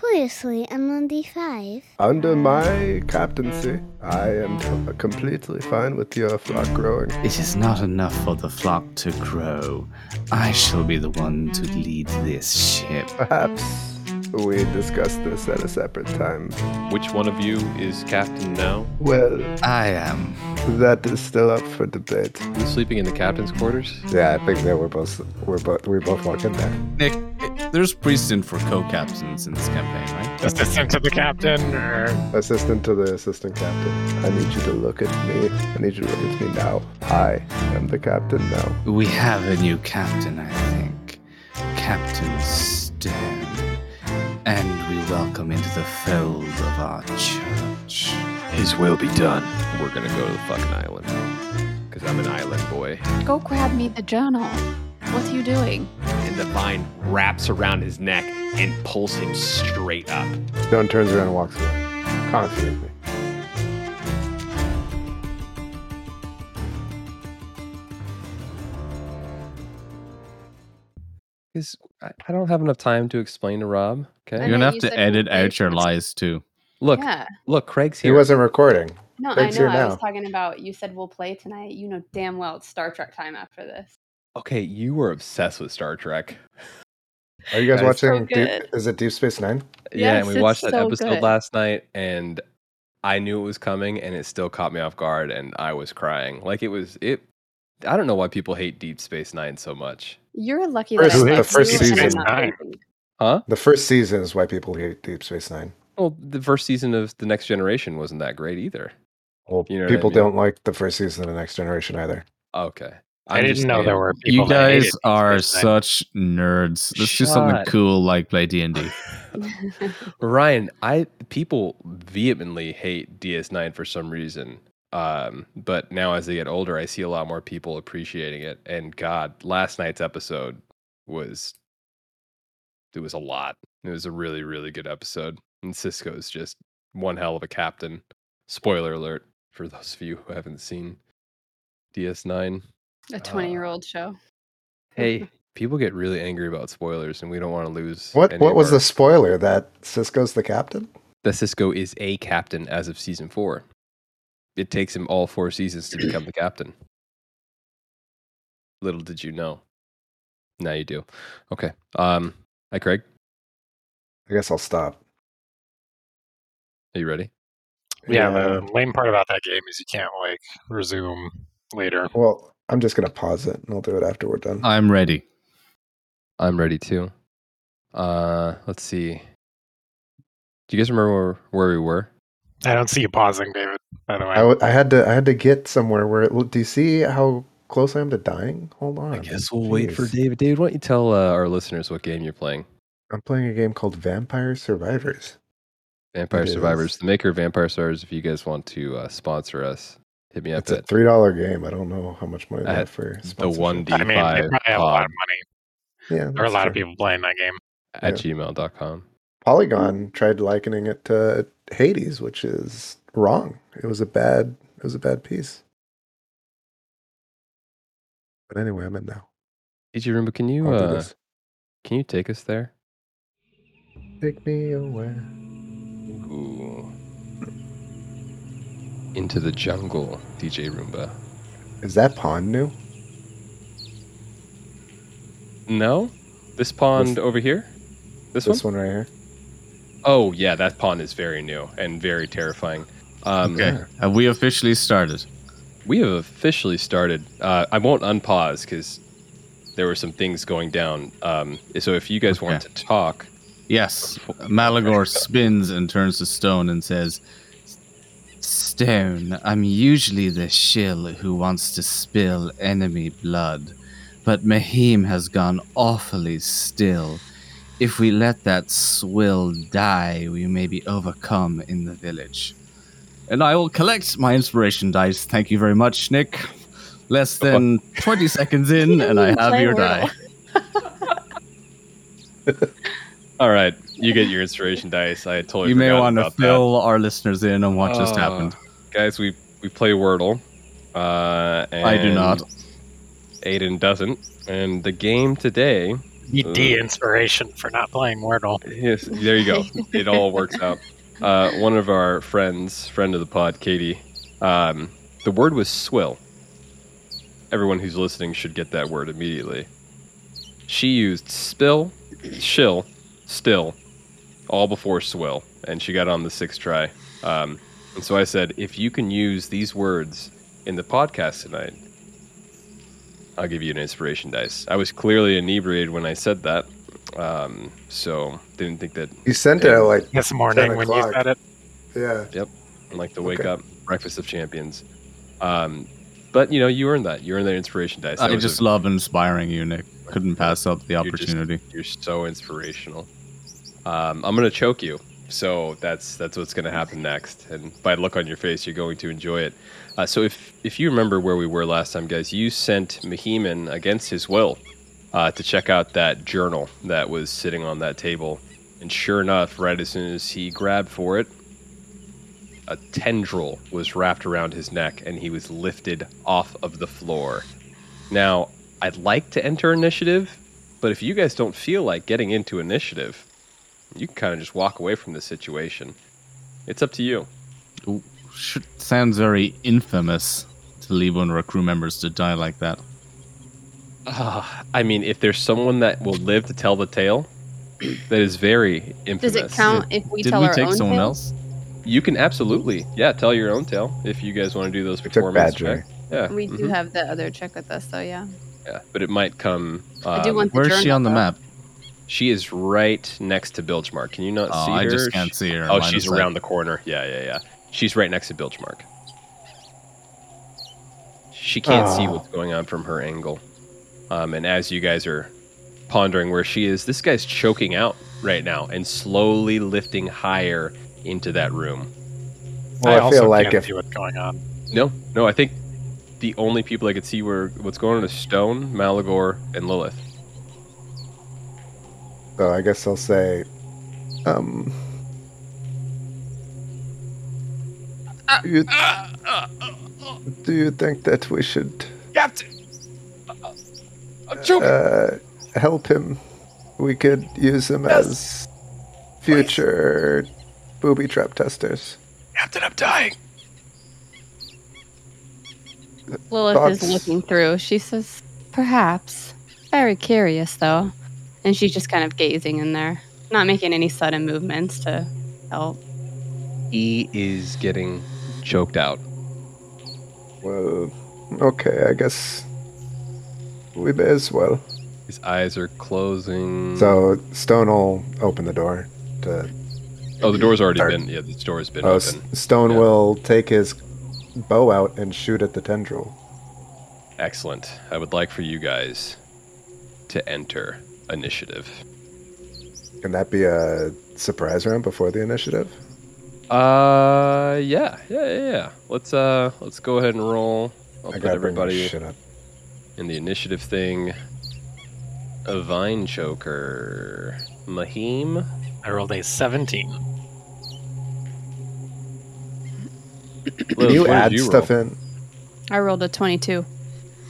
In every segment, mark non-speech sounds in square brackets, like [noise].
Previously on on D5. Under my captaincy, I am t- completely fine with your flock growing. It is not enough for the flock to grow. I shall be the one to lead this ship. Perhaps we discuss this at a separate time. Which one of you is captain now? Well, I am. that is still up for debate. Who's sleeping in the captain's quarters? Yeah, I think that we're both we're both we both walk in there. Nick, there's precedent for co-captains in this campaign, right? Assistant to the captain, or Assistant to the assistant captain. I need you to look at me. I need you to look at me now. I am the captain now. We have a new captain, I think. Captain Stone. And we welcome into the fold of our church. His will be done. We're gonna go to the fucking island. Because I'm an island boy. Go grab me the journal. What are you doing? And the vine wraps around his neck and pulls him straight up. Stone turns around and walks away. Confidently. Because I I don't have enough time to explain to Rob. I Okay. You're gonna have you to said edit play out your lies too. Look, yeah. look, Craig's here. He here. wasn't recording. No, Craig's I know. here I now. was talking about you said we'll play tonight. You know damn well it's Star Trek time after this. Okay, you were obsessed with Star Trek. Are you guys That is so watching? Deep, good. is it Deep Space Nine? yeah, Yes, and we it's watched that so episode good. last night, and I knew it was coming, and it still caught me off guard, and I was crying. Like it was it. I don't know why people hate Deep Space Nine so much. You're lucky First- that I the like first you and I'm season. not Nine. crazy. Huh? The first season is why people hate Deep Space Nine. Well, the first season of the Next Generation wasn't that great either. Well, You know what I people mean? don't like the first season of the Next Generation either. Okay, I I'm didn't know there were people. You that guys hated are Space Nine. such nerds. Let's do something cool like play D and D. [laughs] [laughs] Ryan, I people vehemently hate DS9 for some reason. Um, but now as they get older, I see a lot more people appreciating it. And God, last night's episode was it was a lot. It was a really, really good episode. And Sisko's just one hell of a captain. Spoiler alert for those of you who haven't seen DS9. A 20 year old show. Hey, [laughs] people get really angry about spoilers, and we don't want to lose. What What was our- the spoiler that Sisko's the captain? that Cisco is a captain as of season four. It takes him all four seasons to become the captain. Little did you know. Now you do. Okay. Um, hi, Craig. I guess I'll stop. Are you ready? Yeah, the lame part about that game is you can't like resume later. Well, I'm just gonna pause it and I'll do it after we're done. I'm ready. I'm ready too. Uh, let's see. Do you guys remember where, where we were? I don't see you pausing, David. By the way, I, w- I had to I had to get somewhere where it. Do you see how close I am to dying? Hold on. I guess we'll wait for David. David, why don't you tell uh, our listeners what game you're playing? I'm playing a game called Vampire Survivors. Vampire It Survivors, is. the maker of Vampire Stars. If you guys want to uh, sponsor us, hit me up It's a three dollar game. I don't know how much money they At have for the sponsorship. one D I mean, they probably have a lot of money. Yeah, There are a that's lot of people playing that game. at gmail.com. Polygon tried likening it to Hades, which is wrong. It was a bad it was a bad piece. But anyway, I'm in now. DJ Roomba, can you uh, can you take us there? Take me away. Ooh. Into the jungle, DJ Roomba. Is that pond new? No, this pond This- over here. This, one? This one? one right here. Oh yeah, that pond is very new and very terrifying. Um, Okay. Have we officially started? We have officially started. Uh, I won't unpause because there were some things going down. Um, so if you guys want to talk, Yes. Malagor spins and turns to Stone and says, Stone, I'm usually the shill who wants to spill enemy blood, but Mahim has gone awfully still. If we let that swill die, we may be overcome in the village. And I will collect my inspiration dice. Thank you very much, Nick. Less than [laughs] 20 seconds in, and I have your die. [laughs] all right, you get your inspiration dice. I totally you may want to about that. fill our listeners in on what just Uh, happened. guys. We we play Wordle. Uh, I do not. Aiden doesn't, and the game today You D inspiration for not playing Wordle. Yes, there you go. it all [laughs] works out. Uh, one of our friends, friend of the pod, Katie, um, the word was swill. Everyone who's listening should get that word immediately. She used spill, shill, still, all before swill, and she got on the sixth try. Um, and so I said, if you can use these words in the podcast tonight, I'll give you an inspiration dice. I was clearly inebriated when I said that, um, so didn't think that You sent it at like This morning when you said it. yeah. Yep. I like to wake Okay. up, breakfast of champions. Um, but you know, you earned that. You earned that inspiration dice. That I just a- love inspiring you, Nick. Couldn't pass up the You're just- opportunity. you're so inspirational. Um, I'm gonna choke you, so that's that's what's gonna happen next. And by the look on your face, you're going to enjoy it. Uh, so if if you remember where we were last time, guys, you sent Mahiman against his will uh, to check out that journal that was sitting on that table, and sure enough, right as soon as he grabbed for it, a tendril was wrapped around his neck, and he was lifted off of the floor. Now, I'd like to enter initiative, but if you guys don't feel like getting into initiative, you can kind of just walk away from the situation. It's up to you. Ooh, should, sounds very infamous to leave one of our crew members to die like that. Ah, I mean, if there's someone that will live to tell the tale, [clears throat] that is very infamous. Does it count if we Did tell we our take own someone tales? else? You can absolutely, yeah, tell your own tale if you guys want to do those We took performance Badger. check. Yeah, We do mhm, have the other check with us, so yeah. yeah, but it might come. I do um, want the Where is she on the though. map? She is right next to Bilgemark. Can you not Oh, see her? I just can't see her. Oh, Line of she's sight. around the corner. Yeah, yeah, yeah. She's right next to Bilgemark. She can't see Ah. what's going on from her angle. Um, and as you guys are pondering where she is, this guy's choking out right now and slowly lifting higher into that room. Well, I, I, also feel like can't if see what's going on. No, no, I think the only people I could see were what's going on is Stone, Malagor, and Lilith. So, I guess I'll say, um, do you, do you think that we should Captain! I'm choking! uh, help him? We could use him as future booby trap testers. Captain, I'm dying! Lilith is Thoughts? looking through. She says, perhaps. Very curious, though. And she's just kind of gazing in there, not making any sudden movements to help. He is getting choked out. Well, okay, I guess we may as well. His eyes are closing. So Stone will open the door to. oh, the door's already Or- been. Yeah, the door has been Oh, S- open. Stone Yeah. will take his bow out and shoot at the tendril. Excellent. I would like for you guys to enter initiative. Can that be a surprise round before the initiative? Uh, yeah, yeah, yeah. yeah. Let's uh, let's go ahead and roll. I'll I put gotta bring everybody shit up. in the initiative thing. A vine choker, Mahim. I rolled a 17. Can Liz, you add you stuff roll? in? I rolled a 22.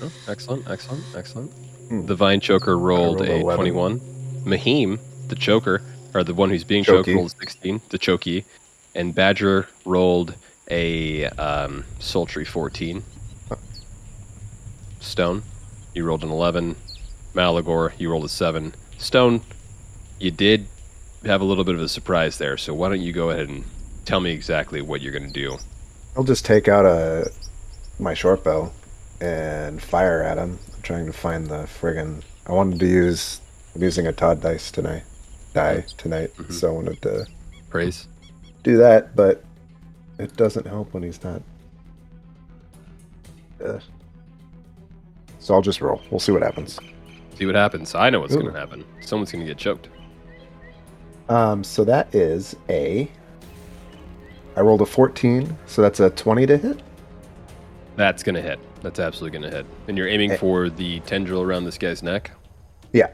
Oh, excellent, excellent, excellent. Hmm. The vine choker rolled, rolled a 11. 21. Mahim, the choker, or the one who's being choked, rolled a 16, the chokey. And Badger rolled a um, sultry 14. Stone, you rolled an 11. Malagor, you rolled a 7. Stone, you did have a little bit of a surprise there, so why don't you go ahead and tell me exactly what you're going to do? I'll just take out a my short bow and fire at him. I'm trying to find the friggin' I wanted to use I'm using a Todd dice tonight. Die tonight. Mhm. So I wanted to Praise. do that, but it doesn't help when he's not. Ugh. So I'll just roll. We'll see what happens. See what happens. I know what's going to happen. Someone's going to get choked. Um, so that is a. I rolled a 14, so that's a 20 to hit. That's gonna hit. That's absolutely gonna hit. And you're aiming Eh. for the tendril around this guy's neck. Yeah.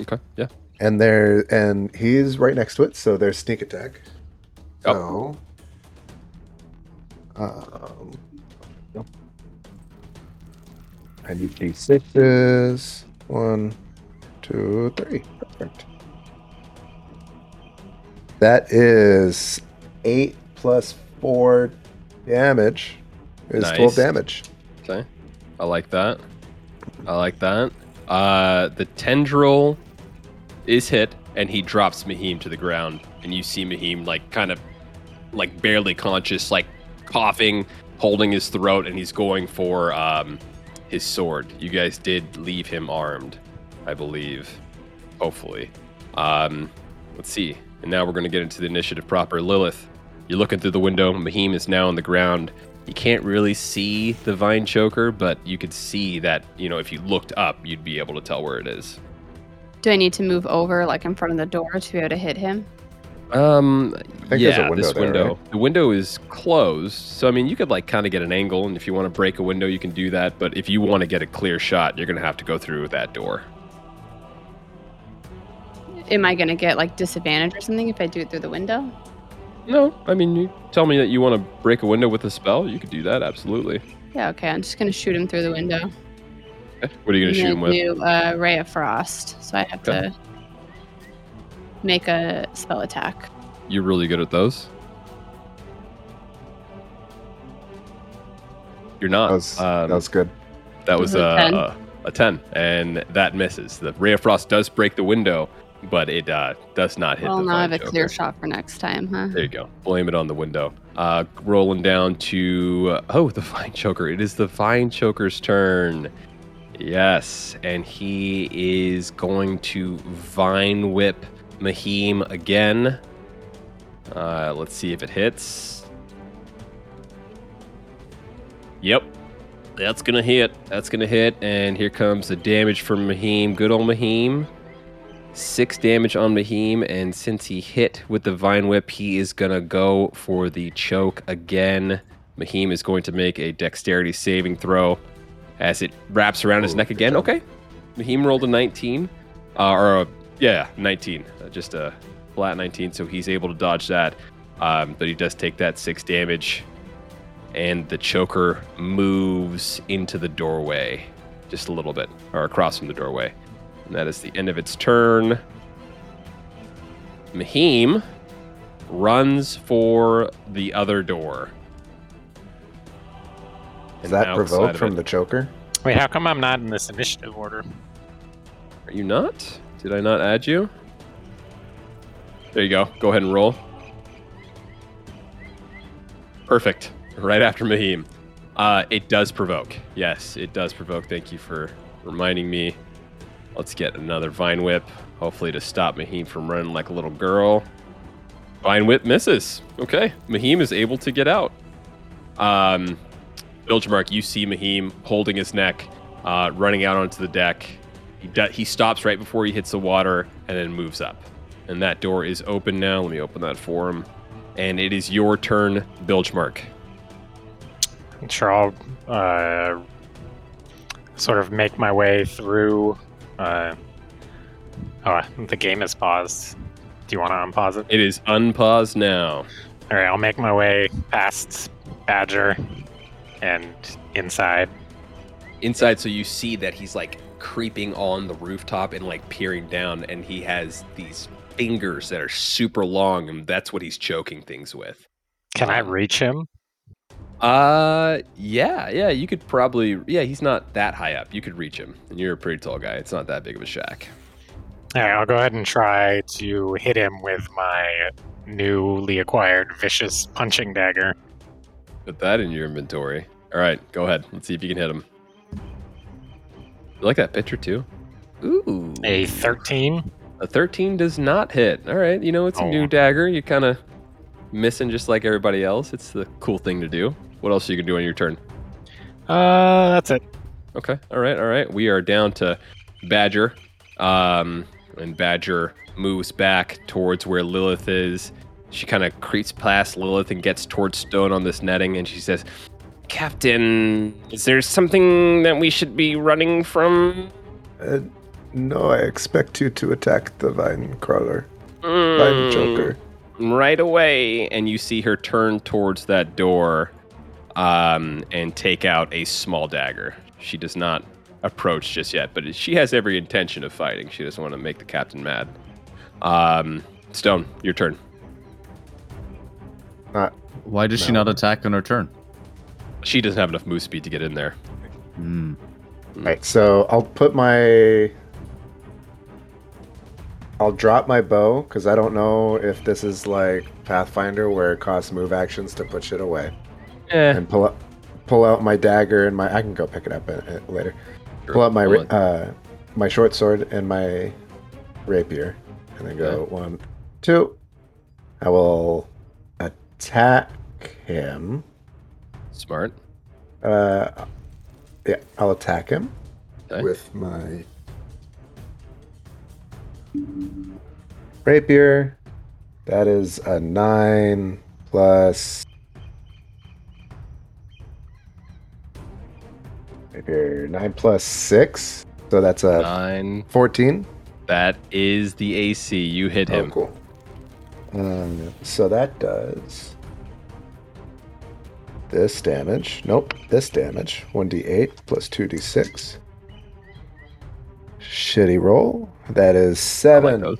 Okay. Yeah. And there, and he's right next to it, so there's sneak attack. Oh. So, um. I need d6s. One, two, three. Perfect. That is eight plus four damage. Is Nice. twelve damage. Okay. I like that. I like that. Uh, the tendril is hit, and he drops Mahim to the ground, and you see Mahim like kind of like barely conscious, like coughing, holding his throat, and he's going for um, his sword. You guys did leave him armed, I believe. Hopefully. Um, let's see. And now we're going to get into the initiative proper. Lilith, you're looking through the window. Mahim is now on the ground. You can't really see the vine choker, but you could see that, you know, if you looked up, you'd be able to tell where it is. Do I need to move over, like in front of the door, to be able to hit him? Um, think yeah, there's a window this there, window. right? The window is closed, so I mean, you could like kind of get an angle, and if you want to break a window, you can do that. But if you want to get a clear shot, you're gonna have to go through that door. Am I gonna get like disadvantage or something if I do it through the window? No, I mean, you tell me that you want to break a window with a spell, you could do that absolutely. Yeah, okay. I'm just gonna shoot him through the window. Okay. What are you gonna shoot him with? New uh, ray of frost, so I have Okay. to make a spell attack. You're really good at those. You're not. That was um, that was good. That was Was it a, 10? a, a 10, and that misses. The Ray of Frost does break the window, but it uh, does not hit Well, the now I have a clear shot for next time, huh? There you go. Blame it on the window. Uh, rolling down to. oh, [laughs] the Vine Choker. It is the Vine Choker's turn. Yes, and he is going to Vine Whip Mahim again. Uh, let's see if it hits. Yep. That's gonna hit. That's gonna hit. And here comes the damage from Mahim. Good old Mahim. Six damage on Mahim, and since he hit with the Vine Whip, he is gonna go for the choke again. Mahim is going to make a dexterity saving throw as it wraps around his neck again. Okay. Mahim rolled a 19. Uh, or, a, yeah, 19. Uh, just a flat 19, so he's able to dodge that. Um, but he does take that six damage. And the choker moves into the doorway just a little bit, or across from the doorway. And that is the end of its turn. Mahim runs for the other door. Is that provoked from the choker? Wait, how come I'm not in this initiative order? Are you not? Did I not add you? There you go. Go ahead and roll. Perfect. Right after Mahim. Uh, it does provoke. Yes, it does provoke. Thank you for reminding me. Let's get another Vine Whip, hopefully to stop Mahim from running like a little girl. Vine Whip misses. Okay. Mahim is able to get out. Um, Bilgemark, you see Mahim holding his neck, uh, running out onto the deck. He, he stops right before he hits the water and then moves up. And that door is open now. Let me open that for him. And it is your turn, Bilgemark. I'm sure I'll uh, sort of make my way through. Uh, oh, the game is paused. Do you want to unpause it? It is unpaused now. All right, I'll make my way past Badger and inside. Inside, so you see that he's like creeping on the rooftop and like peering down, and he has these fingers that are super long, and that's what he's choking things with. Can I reach him? Uh, yeah, yeah, you could probably, yeah, he's not that high up. You could reach him, and you're a pretty tall guy. It's not that big of a shack. All right, I'll go ahead and try to hit him with my newly acquired vicious punching dagger. Put that in your inventory. All right, go ahead. Let's see if you can hit him. You like that picture too? Ooh, A 13. a 13 does not hit. All right, you know it's a Oh. new dagger. You kind of missing just like everybody else. It's the cool thing to do. What else are you gonna do on your turn? Uh, that's it. Okay. All right. All right. We are down to Badger. Um, and Badger moves back towards where Lilith is. She kind of creeps past Lilith and gets towards Stone on this netting, and she says, "Captain, is there something that we should be running from?" Uh, no, I expect you to attack the vine crawler, vine Mm, choker. Right away, and you see her turn towards that door, um, and take out a small dagger. She does not approach just yet, but she has every intention of fighting. She doesn't want to make the captain mad. Um, Stone, your turn. Why does she not attack on her turn? She doesn't have enough move speed to get in there. Hmm. Right, so I'll put my. I'll drop my bow because I don't know if this is like Pathfinder where it costs move actions to put shit away, Eh, and pull up, pull out my dagger and my. I can go pick it up later. Pull out my ra- uh, my short sword and my rapier, and then go one, two. I will attack him. smart. Uh, yeah, I'll attack him Okay. with my rapier. That is a nine plus rapier nine plus six, so that's a Nine. fourteen. That is the AC. You hit him. Oh, cool. Um, so that does this damage. Nope, this damage. 1d8 plus 2d6. Shitty roll. That is I like 7.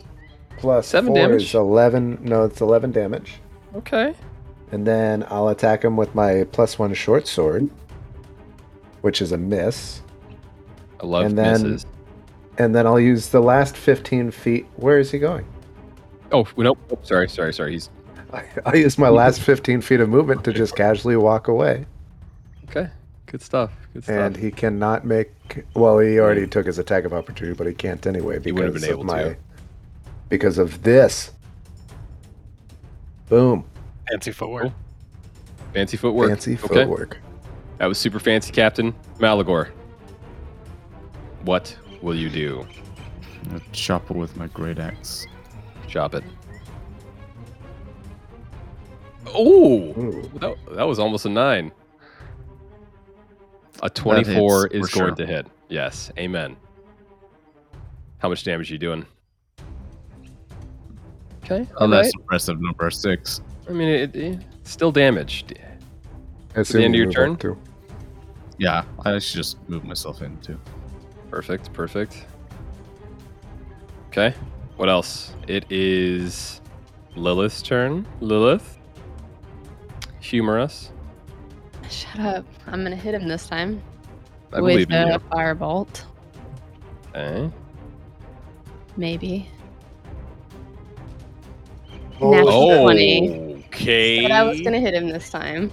plus Seven 4 damage? is 11. No, it's 11 damage. Okay. And then I'll attack him with my plus 1 short sword, which is a miss. I love And then- misses. And then I'll use the last 15 feet. Where is he going? Oh nope. Oh, sorry, sorry, sorry. He's I, I use my last 15 feet of movement to just casually walk away. okay. Good stuff. Good stuff. And he cannot make. Well, he already took his attack of opportunity, but he can't anyway He because wouldn't have been of able my. to. Because of this. Boom. Fancy footwork. fancy footwork. Fancy Okay. Footwork. That was super fancy, Captain Malagor. What will you do? I'll chop her with my great axe. Chop it. Oh, that, that was almost a nine. A 24 is for going sure. to hit. Yes, amen. How much damage are you doing? Okay, A all less right. impressive number six. I mean, it, it, still damaged. I the end of your turn? too. Yeah, I should just move myself in too. Perfect, perfect. Okay, what else? It is Lilith's turn. Lilith, humor us. Shut up. I'm gonna hit him this time I with believe in a you. firebolt. Okay. Maybe. Oh, Natural Oh, 20. okay. But I was gonna hit him this time.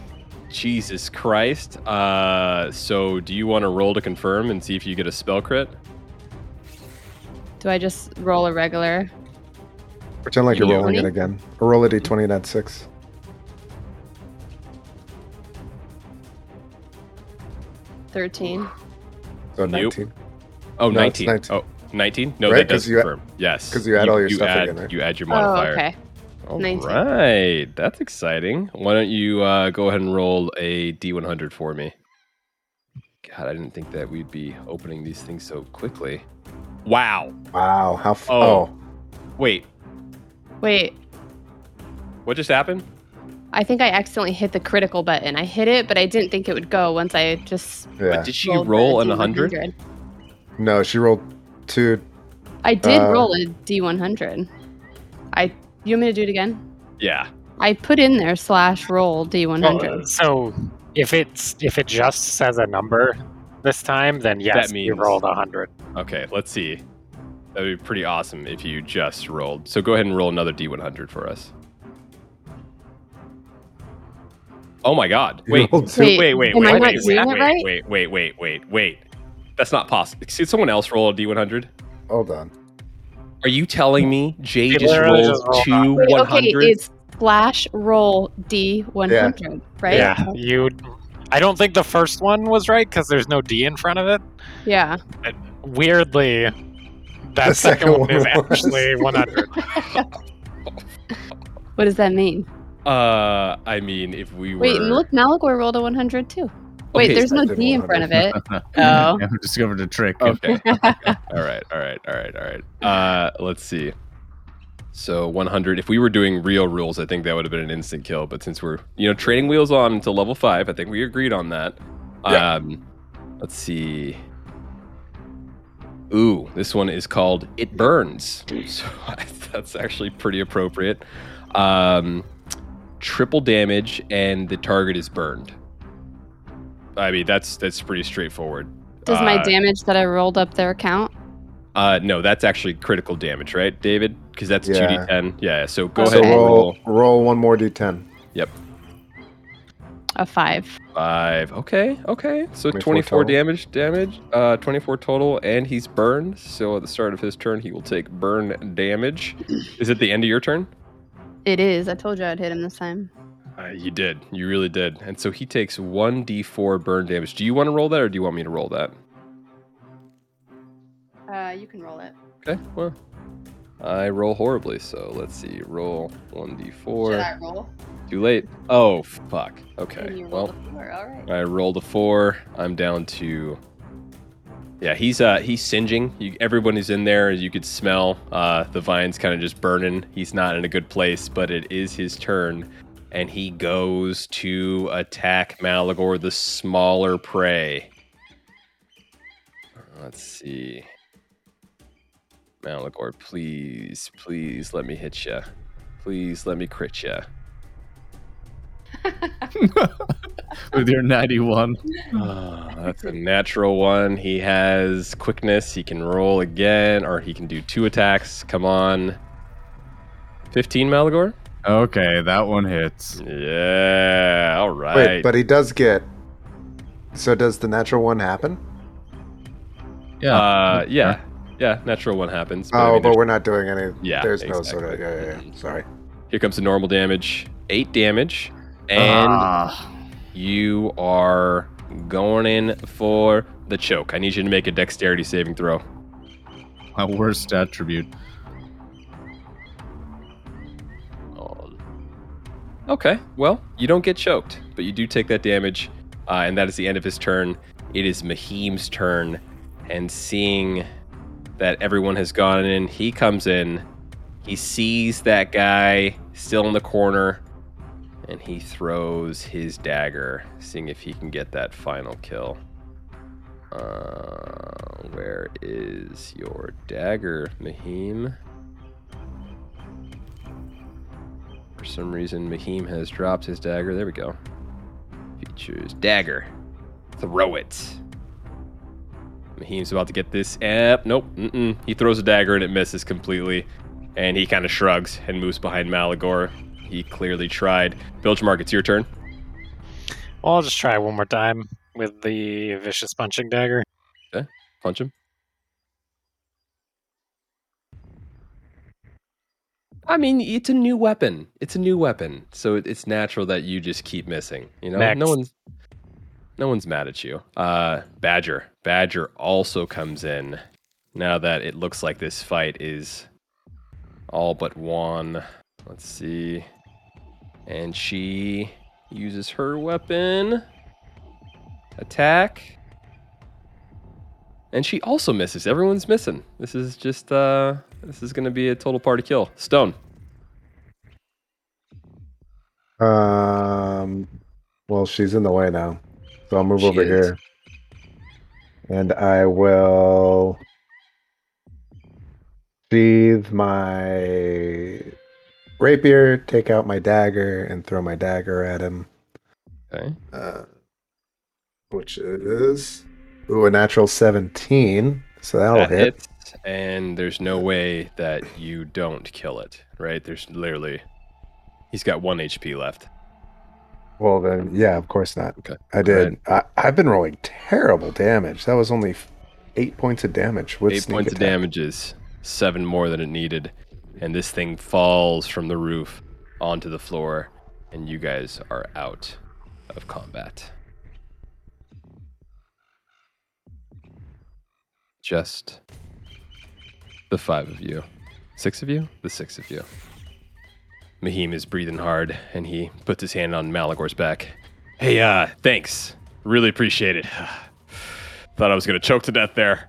Jesus Christ. Uh, so do you want to roll to confirm and see if you get a spell crit? Do I just roll a regular? Pretend like You you're do. rolling it again. Or roll a d20 and add 6. Thirteen. So Nope. 19. Oh, No, it's 19. 19. Oh, 19? No, Right, that 'cause does you add- confirm. yes. 'cause you add all your stuff add, again, right? You add your Oh, modifier. okay. All 19. right, that's exciting. Why don't you uh, go ahead and roll a d100 for me? God, I didn't think that we'd be opening these things so quickly. Wow. Wow. How. F- Oh. oh. Wait, Wait. what just happened? I think I accidentally hit the critical button. I hit it, but I didn't think it would go once I just Yeah. Did she roll an D100. 100? No, she rolled two. I did Uh, roll a D100. I. You want me to do it again? Yeah. I put in there slash roll D100. Well, so if it's if it just says a number this time, then yes, That you rolled a hundred. Okay, let's see. That would be pretty awesome if you just rolled. So go ahead and roll another d100 for us. Oh my god. You Wait. rolled. Wait, Wait, wait, wait, wait, wait, wait, right? wait, wait, wait, wait, wait. That's not possible. Did someone else roll a d100? Hold on. Are you telling me Jay She just literally rolled just two Wait, okay, it's slash roll D100, right? Yeah, you. I don't think the first one was right because there's no D in front of it. Yeah. Weirdly, that The second, second one one is was. actually 100. What does that mean? Uh, I mean, if we were. Wait, look, Malagor rolled a 100 too. Wait, Okay, there's no D in front of it. [laughs] [laughs] Oh. I discovered a trick. Okay. [laughs] all right. All right. All right. All right. Uh, let's see. So 100. If we were doing real rules, I think that would have been an instant kill. But since we're, you know, trading wheels on until level five, I think we agreed on that. Yeah. Um, let's see. Ooh, this one is called It Burns. So that's actually pretty appropriate. Um, triple damage, and the target is burned. I mean, that's that's pretty straightforward. Does my Uh, damage that I rolled up there count? Uh, no, that's actually critical damage, right, David? Because that's two Yeah. d10. Yeah. So go Okay. ahead So and roll roll roll one more d10. Yep. A five. five. Okay, okay. So 24 24 damage, damage. Uh, 24 total, and he's burned. So at the start of his turn, he will take burn damage. Is it the end of your turn? It is. I told you I'd hit him this time. Uh, you did. You really did. And so he takes 1d4 burn damage. Do you want to roll that, or do you want me to roll that? Uh, you can roll it. Okay. Well, I roll horribly. So let's see. Roll 1d4. Should I roll? Too late. Oh fuck. Okay. Well. rolled. All right. I rolled a four. I'm down to. Yeah, he's uh he's singeing. You, everyone who's in there, as you could smell uh, the vines kind of just burning. He's not in a good place, but it is his turn, and he goes to attack Malagor, the smaller prey. Let's see. Malagor, please, please let me hit ya. Please let me crit ya. [laughs] With your 91. Ah, that's a natural one. He has quickness. He can roll again, or he can do two attacks. Come on. 15, Malagor? Okay, that one hits. Yeah, all right. Wait, but he does get. So does the natural one happen? Yeah. uh, yeah, yeah, natural one happens. I oh, mean, but we're not doing any. Yeah, There's no sort of. Yeah, yeah, yeah. Sorry. here comes the normal damage. Eight damage. And Ah, you are going in for the choke. I need you to make a dexterity saving throw. my worst attribute. Okay, well, you don't get choked, but you do take that damage, uh, and that is the end of his turn. It is Mahim's turn, and seeing that everyone has gone in, he comes in. He sees that guy still in the corner, and he throws his dagger, seeing if he can get that final kill. Uh, where is your dagger, Mahim? For some reason, Mahim has dropped his dagger. There we go. Features dagger. Throw it. Mahim's about to get this. Eh, nope. Mm-mm. He throws a dagger and it misses completely. And he kind of shrugs and moves behind Malagor. He clearly tried. Bilgemark, it's your turn. Well, I'll just try one more time with the vicious punching dagger. Punch him. I mean, it's a new weapon. It's a new weapon, so it's natural that you just keep missing. You know, Next. no one's no one's mad at you. Uh, Badger, Badger also comes in now that it looks like this fight is all but won. Let's see, and she uses her weapon attack. And she also misses. Everyone's missing. This is just uh this is gonna be a total party kill. Stone. Um. Well, she's in the way now, so I'll move She over is. here, and I will sheathe my rapier, take out my dagger, and throw my dagger at him. Okay. Uh, which is ooh a natural seventeen, so that'll That hit. hits, and there's no way that you don't kill it, right? There's literally he's got one HP left. Well, then, yeah, of course not. Okay. I did. I, I've been rolling terrible damage. That was only eight points of damage with Eight points of attack. damages, seven more than it needed, and this thing falls from the roof onto the floor, and you guys are out of combat. Just the five of you. Six of you? The six of you. Mahim is breathing hard, and he puts his hand on Malagor's back. Hey, uh, thanks. Really appreciate it. [sighs] Thought I was gonna choke to death there.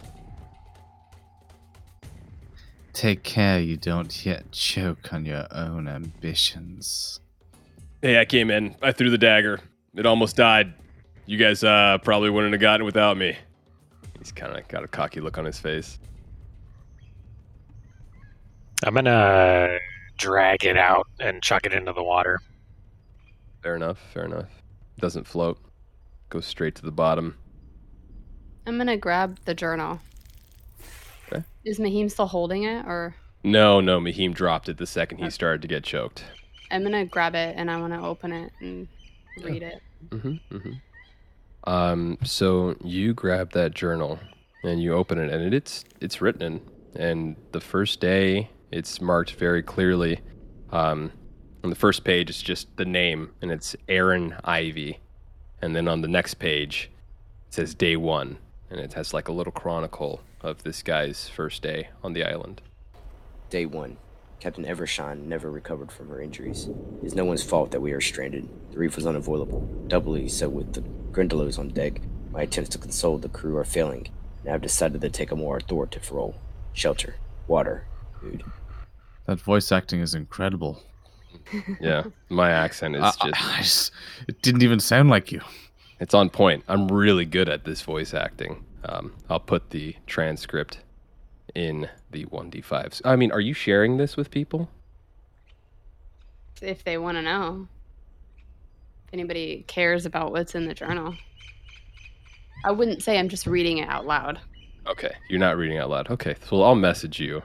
Take care you don't yet choke on your own ambitions. Hey, I came in. I threw the dagger. It almost died. You guys uh, probably wouldn't have gotten it without me. He's kind of got a cocky look on his face. I'm gonna drag it out and chuck it into the water. Fair enough. Fair enough. Doesn't float. Goes straight to the bottom. I'm gonna grab the journal. Okay. Is Mahim still holding it, or No, no, Mahim dropped it the second he started to get choked. I'm gonna grab it and I want to open it and read it. Mm-hmm, mm-hmm. Um, so you grab that journal and you open it, and it's it's written in. And the first day, it's marked very clearly. Um, on the first page, it's just the name, and it's Aaron Ivy. And then on the next page, it says day one, and it has like a little chronicle of this guy's first day on the island. Day one. Captain Evershine never recovered from her injuries. It's no one's fault that we are stranded. The reef was unavoidable, doubly so with the Grindylows on deck. My attempts to console the crew are failing, and I've decided to take a more authoritative role. Shelter, water, food. That voice acting is incredible. Yeah, my accent is just. I- I just- it didn't even sound like you. It's on point. I'm really good at this voice acting. Um, I'll put the transcript in the 1d5s. I mean, are you sharing this with people? If they want to know, if anybody cares about what's in the journal, I wouldn't say I'm just reading it out loud. Okay, you're not reading out loud. Okay, so I'll message you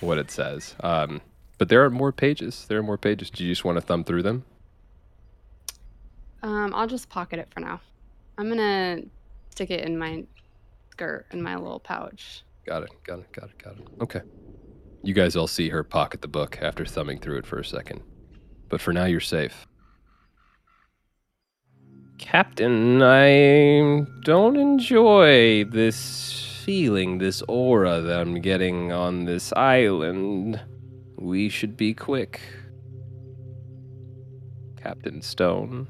what it says. Um, but there are more pages. There are more pages. Do you just want to thumb through them? Um, I'll just pocket it for now. I'm gonna stick it in my skirt in my little pouch. Got it. Got it. Got it. Got it. Okay. You guys all see her pocket the book after thumbing through it for a second. But for now, you're safe. Captain, I don't enjoy this feeling, this aura that I'm getting on this island. We should be quick. Captain Stone.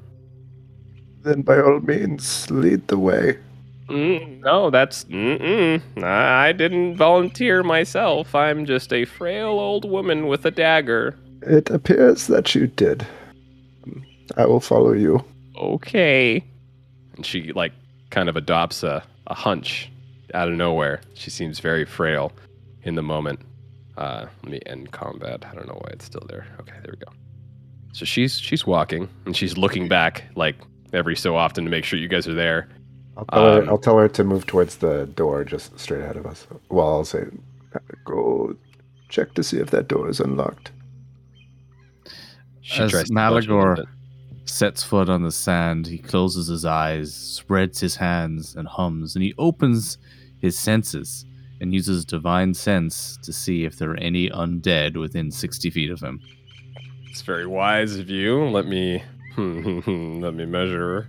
Then by all means, lead the way. Mm, no, that's. Mm-mm. I didn't volunteer myself. I'm just a frail old woman with a dagger. It appears that you did. I will follow you. Okay. And she, like, kind of adopts a, a hunch out of nowhere. She seems very frail in the moment. Uh, let me end combat. I don't know why it's still there. Okay, there we go. So she's she's walking and she's looking back like every so often to make sure you guys are there. I'll tell, Um, her, I'll tell her to move towards the door just straight ahead of us. Well, I'll say, go check to see if that door is unlocked. She As tries to budge a little Malagor sets foot on the sand, he closes his eyes, spreads his hands, and hums, and he opens his senses and uses divine sense to see if there are any undead within 60 feet of him. It's very wise of you. Let me [laughs] let me measure.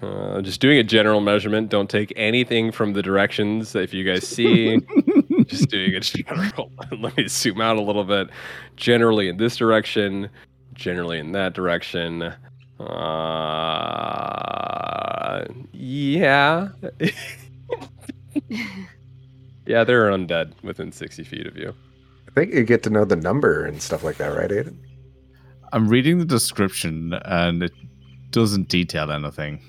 Uh, just doing a general measurement. Don't take anything from the directions if you guys see. [laughs] just doing a general. [laughs] Let me zoom out a little bit. Generally in this direction. Generally in that direction. Uh, yeah. Yeah, there are undead within 60 feet of you. I think you get to know the number and stuff like that, right, Aiden? I'm reading the description and it doesn't detail anything.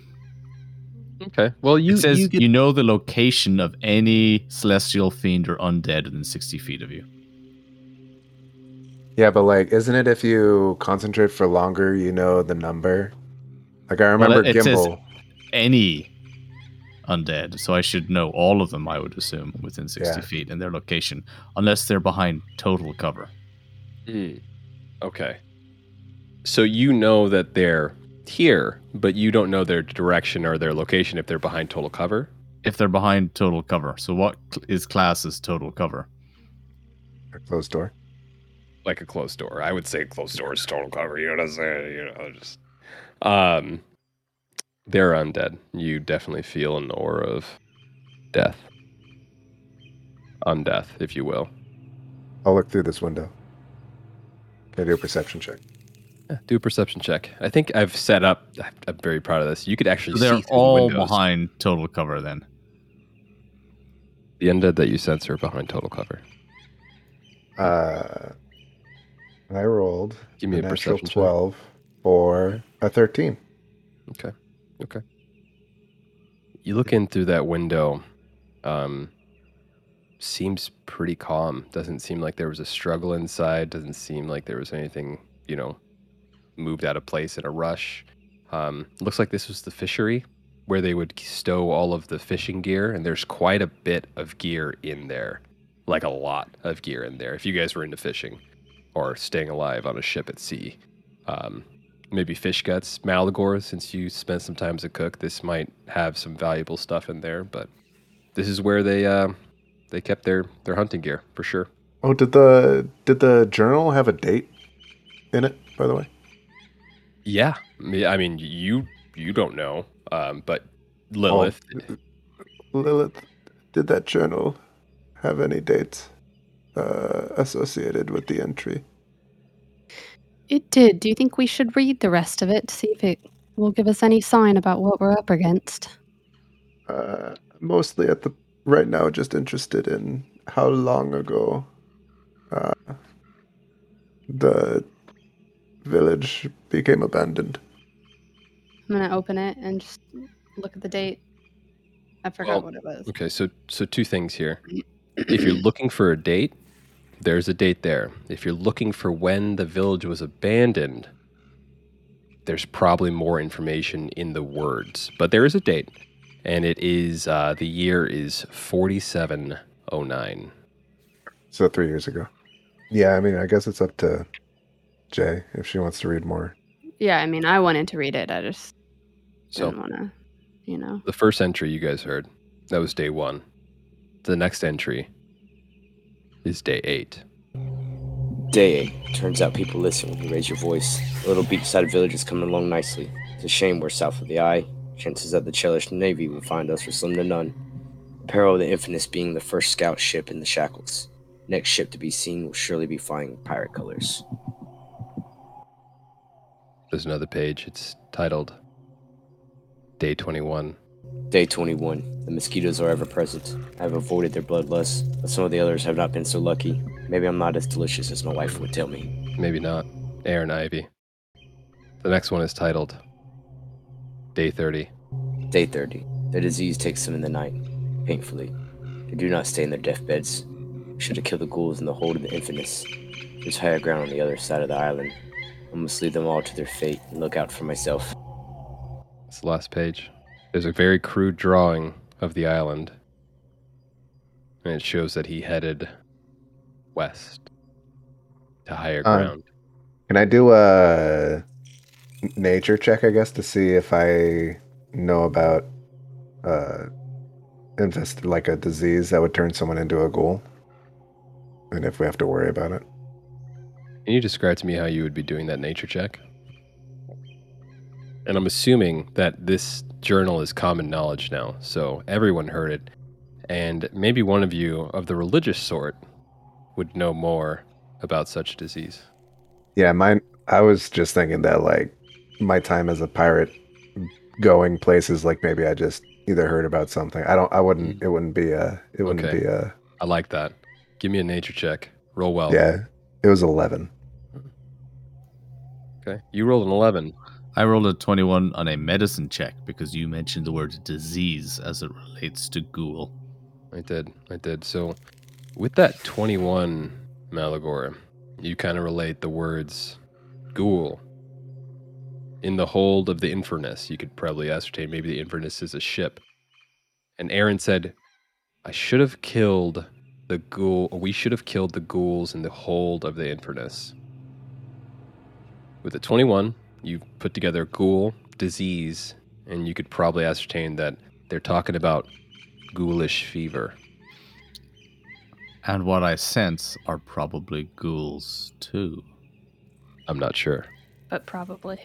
Okay. Well, you, it says you you, know the location of any celestial fiend or undead within 60 feet of you. Yeah, but like, isn't it if you concentrate for longer, you know the number? Like, I remember it says- Gimbal. Any undead, so I should know all of them. I would assume within 60 Yeah. feet and their location, unless they're behind total cover. Hmm. Okay. So you know that they're here, but you don't know their direction or their location if they're behind total cover. If they're behind total cover, so what is cl- class as total cover? A closed door. Like a closed door. I would say closed door is total cover. You know what I'm saying? You know, just um they're undead. You definitely feel an aura of death. Undeath, if you will. I'll look through this window. Can I do a perception check? Yeah, do a perception check. I think I've set up. I'm very proud of this. You could actually So they're see through the all windows. behind total cover then. The undead that you sense are behind total cover. Uh, I rolled Give me a natural perception check. 12 for a 13. Okay. Okay. You look in through that window. Um, seems pretty calm. Doesn't seem like there was a struggle inside. Doesn't seem like there was anything, you know, moved out of place in a rush. Um, looks like this was the fishery where they would stow all of the fishing gear, and there's quite a bit of gear in there, like a lot of gear in there. If you guys were into fishing or staying alive on a ship at sea, um, maybe fish guts, Malagor. Since you spent some time as a cook, this might have some valuable stuff in there. But this is where they uh, they kept their their hunting gear for sure. Oh, did the did the journal have a date in it? By the way, Yeah, I mean you you don't know, um, but Lilith. Lilith, did that journal have any dates uh, associated with the entry? It did. Do you think we should read the rest of it to see if it will give us any sign about what we're up against? Uh, mostly at the right now, just interested in how long ago uh, the village became abandoned. I'm gonna open it and just look at the date. I forgot Well, what it was. Okay, so so two things here. [clears throat] If you're looking for a date, there's a date there. If you're looking for when the village was abandoned, there's probably more information in the words, but there is a date, and it is uh, the year is 4709. So three years ago. Yeah, I mean, I guess it's up to Jay if she wants to read more. Yeah, I mean, I wanted to read it. I just So didn't want to, you know. the first entry you guys heard, that was day one. The next entry is day eight. Day 8. Turns out people listen when you raise your voice. The little beachside village is coming along nicely. It's a shame we're south of the eye. Chances that the Chelish Navy will find us are slim to none. Peril of the Infamous being the first scout ship in the Shackles. Next ship to be seen will surely be flying pirate colors. There's another page. It's titled Day 21. Day 21. The mosquitoes are ever present. I have avoided their bloodlust, but some of the others have not been so lucky. Maybe I'm not as delicious as my wife would tell me. Maybe not. Aaron Ivy. The next one is titled Day 30. Day 30. The disease takes them in the night, painfully. They do not stay in their deathbeds. Should have killed the ghouls in the hold of the infamous. There's higher ground on the other side of the island. I must leave them all to their fate and look out for myself. It's the last page. There's a very crude drawing of the island. And it shows that he headed west to higher Uh, ground. Can I do a nature check, I guess, to see if I know about uh, infest like a disease that would turn someone into a ghoul, and if we have to worry about it? Can you describe to me how you would be doing that nature check? And I'm assuming that this journal is common knowledge now, so everyone heard it. And maybe one of you of the religious sort would know more about such disease. Yeah, mine. I was just thinking that like my time as a pirate, going places like maybe I just either heard about something. I don't. I wouldn't. Mm. It wouldn't be a. It wouldn't Okay. be a. I like that. Give me a nature check. Roll well. Yeah, it was eleven. Okay. You rolled an 11. I rolled a 21 on a medicine check because you mentioned the word disease as it relates to ghoul. I did. I did. So, with that 21, Malagor, you kind of relate the words ghoul. In the hold of the Infernus, you could probably ascertain maybe the Infernus is a ship. And Aaron said, I should have killed the ghoul, we should have killed the ghouls in the hold of the Infernus. With the 21, you put together ghoul, disease, and you could probably ascertain that they're talking about ghoulish fever. And what I sense are probably ghouls too. I'm not sure. But probably.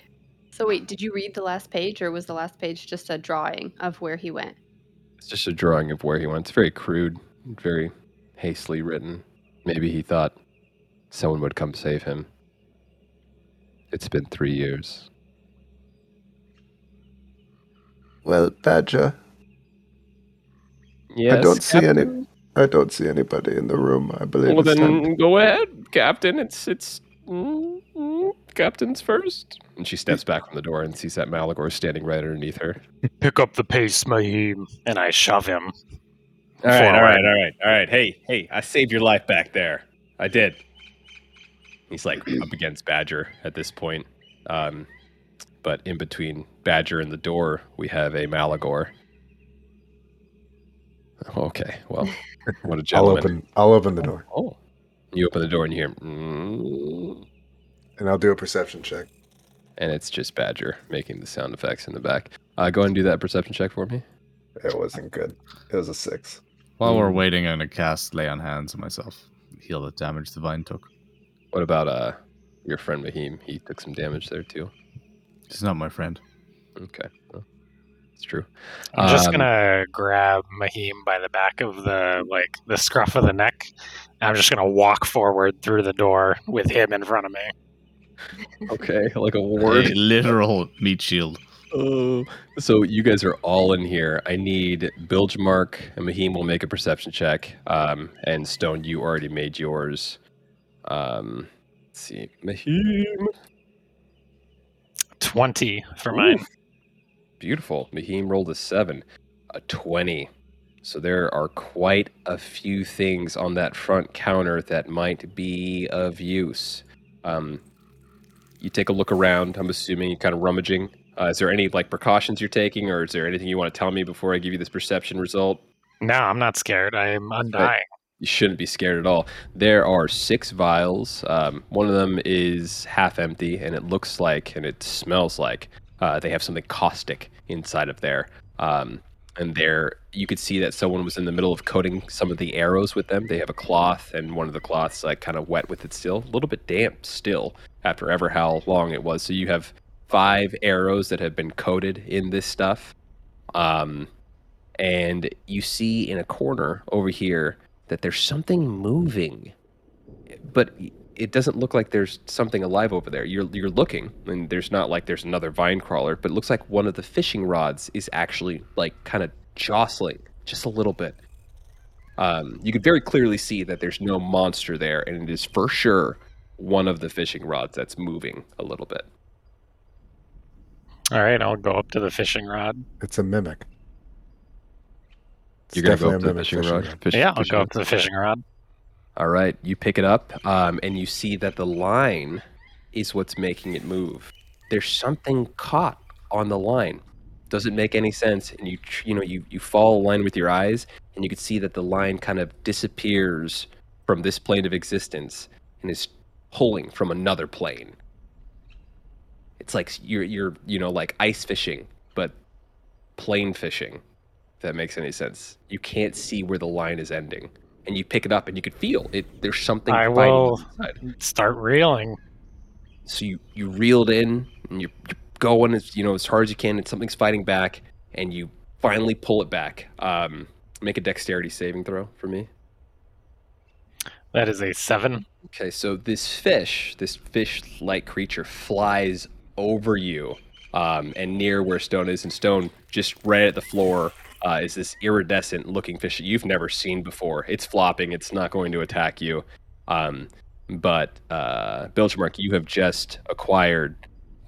So wait, did you read the last page, or was the last page just a drawing of where he went? It's just a drawing of where he went. It's very crude, very hastily written. Maybe he thought someone would come save him. It's been three years. Well, Badger, Yes, I don't see any. I don't see anybody in the room. I believe Well, it's time. then go ahead, Captain. It's it's mm, mm, captains first. And she steps back from the door and sees that Malagor standing right underneath her. Pick up the pace, Mahim, and I shove him. All right, all Forward. right, all right, all right. Hey, hey, I saved your life back there. I did. He's like up against Badger at this point. Um, but in between Badger and the door, we have a Malagor. Okay, well, [laughs] what a I'll gentleman. open. I'll open the door, Oh, you open the door and you hear, mm, and I'll do a perception check. and it's just Badger making the sound effects in the back. Uh, go ahead and do that perception check for me. It wasn't good. It was a six. While we're Mm. waiting, I'm gonna cast Lay on Hands on myself. Heal the damage the vine took. What about uh your friend Mahim? He took some damage there too. He's not my friend. Okay, well, it's true. I'm just Um, gonna grab Mahim by the back of the like the scruff of the neck. and I'm just gonna walk forward through the door with him in front of me. Okay, [laughs] like a A literal meat shield. Oh, so you guys are all in here. I need Bilgemark and Mahim will make a perception check. Um, and Stone, you already made yours. Um, let's see, Mahim. Twenty for Ooh, mine. Beautiful. Mahim rolled a seven, a twenty. So there are quite a few things on that front counter that might be of use. Um, you take a look around. I'm assuming you're kind of rummaging. Uh, is there any like precautions you're taking, or is there anything you want to tell me before I give you this perception result? No, I'm not scared. I'm undying. You shouldn't be scared at all. There are six vials. Um, one of them is half empty, and it looks like and it smells like uh, they have something caustic inside of there. Um, and there, you could see that someone was in the middle of coating some of the arrows with them. They have a cloth, and one of the cloths like kind of wet with it still, a little bit damp still after ever how long it was. So you have five arrows that have been coated in this stuff. Um, and you see in a corner over here that there's something moving, but it doesn't look like there's something alive over there. You're you're looking, and there's not like there's another vine crawler, but it looks like one of the fishing rods is actually like kind of jostling just a little bit. Um, you could very clearly see that there's no monster there, and it is for sure one of the fishing rods that's moving a little bit. All right, I'll go up to the fishing rod. It's a mimic. It's You're gonna go up definitely to the mimic fishing rod. Fish- yeah, I'll go up to the fishing rod. All right, you pick it up, um, and you see that the line is what's making it move. There's something caught on the line. Doesn't make any sense, and you you know you you follow the line with your eyes, and you can see that the line kind of disappears from this plane of existence and is pulling from another plane. It's like you're you're you know like ice fishing, but plane fishing. That makes any sense. You can't see where the line is ending and you pick it up and you can feel it. There's something I will- Start reeling. So you you reel it in and you're, you're going as you know as hard as you can, and something's fighting back, and you finally pull it back. Um, make a dexterity saving throw for me. That is a seven. Okay, so this fish, this fish-like creature, flies over you, um, and near where Stone is, and Stone just right at the floor uh, is this iridescent-looking fish that you've never seen before. It's flopping. It's not going to attack you. Um, but uh, Bilgemark, you have just acquired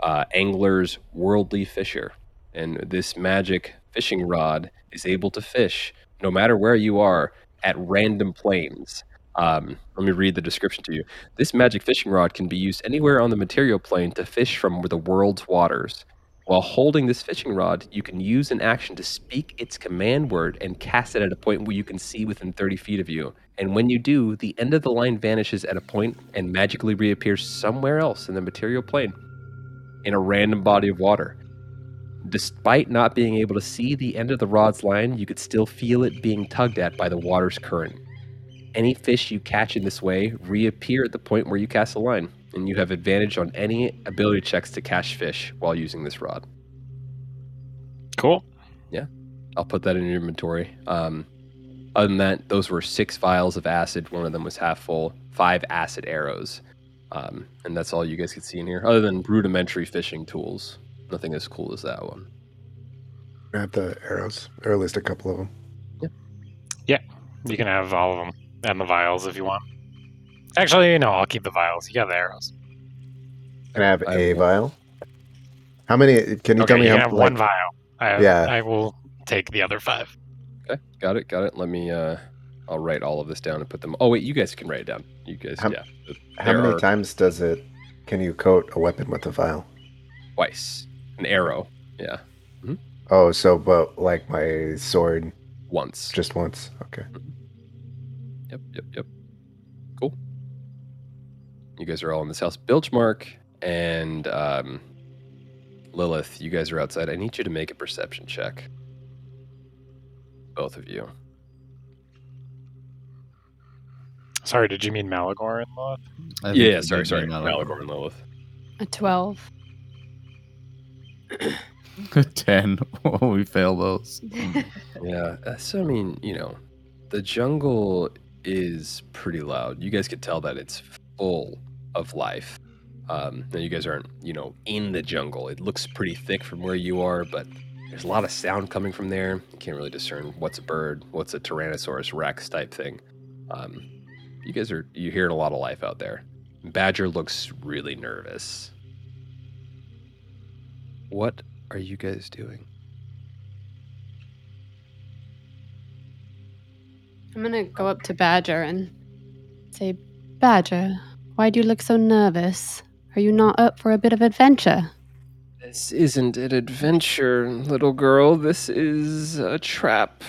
uh, Angler's Worldly Fisher, and this magic fishing rod is able to fish no matter where you are at random planes. Um, let me read the description to you. This magic fishing rod can be used anywhere on the material plane to fish from the world's waters. While holding this fishing rod, you can use an action to speak its command word and cast it at a point where you can see within 30 feet of you. And when you do, the end of the line vanishes at a point and magically reappears somewhere else in the material plane in a random body of water. Despite not being able to see the end of the rod's line, you could still feel it being tugged at by the water's current. Any fish you catch in this way reappear at the point where you cast the line, and you have advantage on any ability checks to catch fish while using this rod. Cool. Yeah, I'll put that in your inventory. Um, other than that, those were six vials of acid. One of them was half full. Five acid arrows, um, and that's all you guys could see in here. Other than rudimentary fishing tools, nothing as cool as that one. Grab the arrows, or at least a couple of them. Yeah. You can have all of them and the vials if you want. Actually, no, I'll keep the vials. You got the arrows. Can I have I a will- vial? How many? Can you okay, tell me you how? have like- one vial. I, Yeah. I will take the other five. Okay, got it, got it. Let me. uh I'll write all of this down and put them. Oh wait, you guys can write it down. You guys, How- yeah. How There many are times does it? Can you coat a weapon with a vial? Twice. An arrow. Yeah, Oh, so but like my sword, once. just once. Okay. Yep, yep, yep. Cool. You guys are all in this house. Bilgemark and um, Lilith, you guys are outside. I need you to make a perception check. Both of you. Sorry, did you mean Malagor and Lilith? I think Yeah, sorry, sorry. mean Malagor. Malagor and Lilith. A 12. [laughs] Ten. [laughs] Oh, we fail those. [laughs] Yeah, uh, so I mean, you know, the jungle is pretty loud. You guys could tell that it's full of life. Um, now you guys aren't, you know, in the jungle. It looks pretty thick from where you are, but there's a lot of sound coming from there. You can't really discern what's a bird, what's a Tyrannosaurus Rex type thing. Um, you guys are you hearing a lot of life out there. Badger looks really nervous. What are you guys doing? I'm to go up to Badger and say, Badger, why do you look so nervous? Are you not up for a bit of adventure? This isn't an adventure, little girl. This is a trap.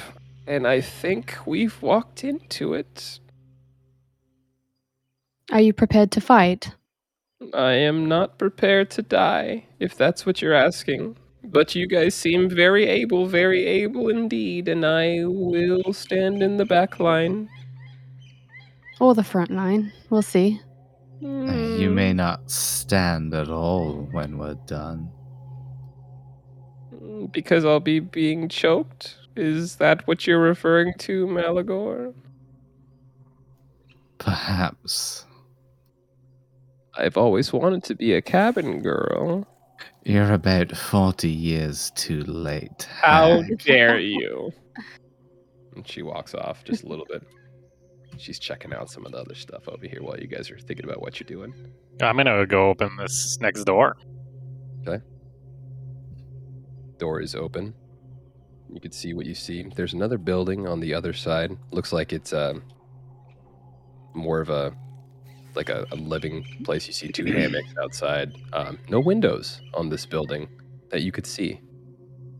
And I think we've walked into it. Are you prepared to fight? I am not prepared to die, if that's what you're asking. But you guys seem very able, very able indeed, and I will stand in the back line. Or the front line? We'll see. You may not stand at all when we're done. Mm, Because I'll be being choked? Is that what you're referring to, Malagor? Perhaps. I've always wanted to be a cabin girl. You're about 40 years too late. How dare you? And she walks off just a little bit. She's checking out some of the other stuff over here while you guys are thinking about what you're doing. I'm gonna go open this next door. Okay. Door is open. You can see what you see. There's another building on the other side. Looks like it's um, more of a like a, a living place. You see two [clears throat] hammocks outside. Um, no windows on this building that you could see,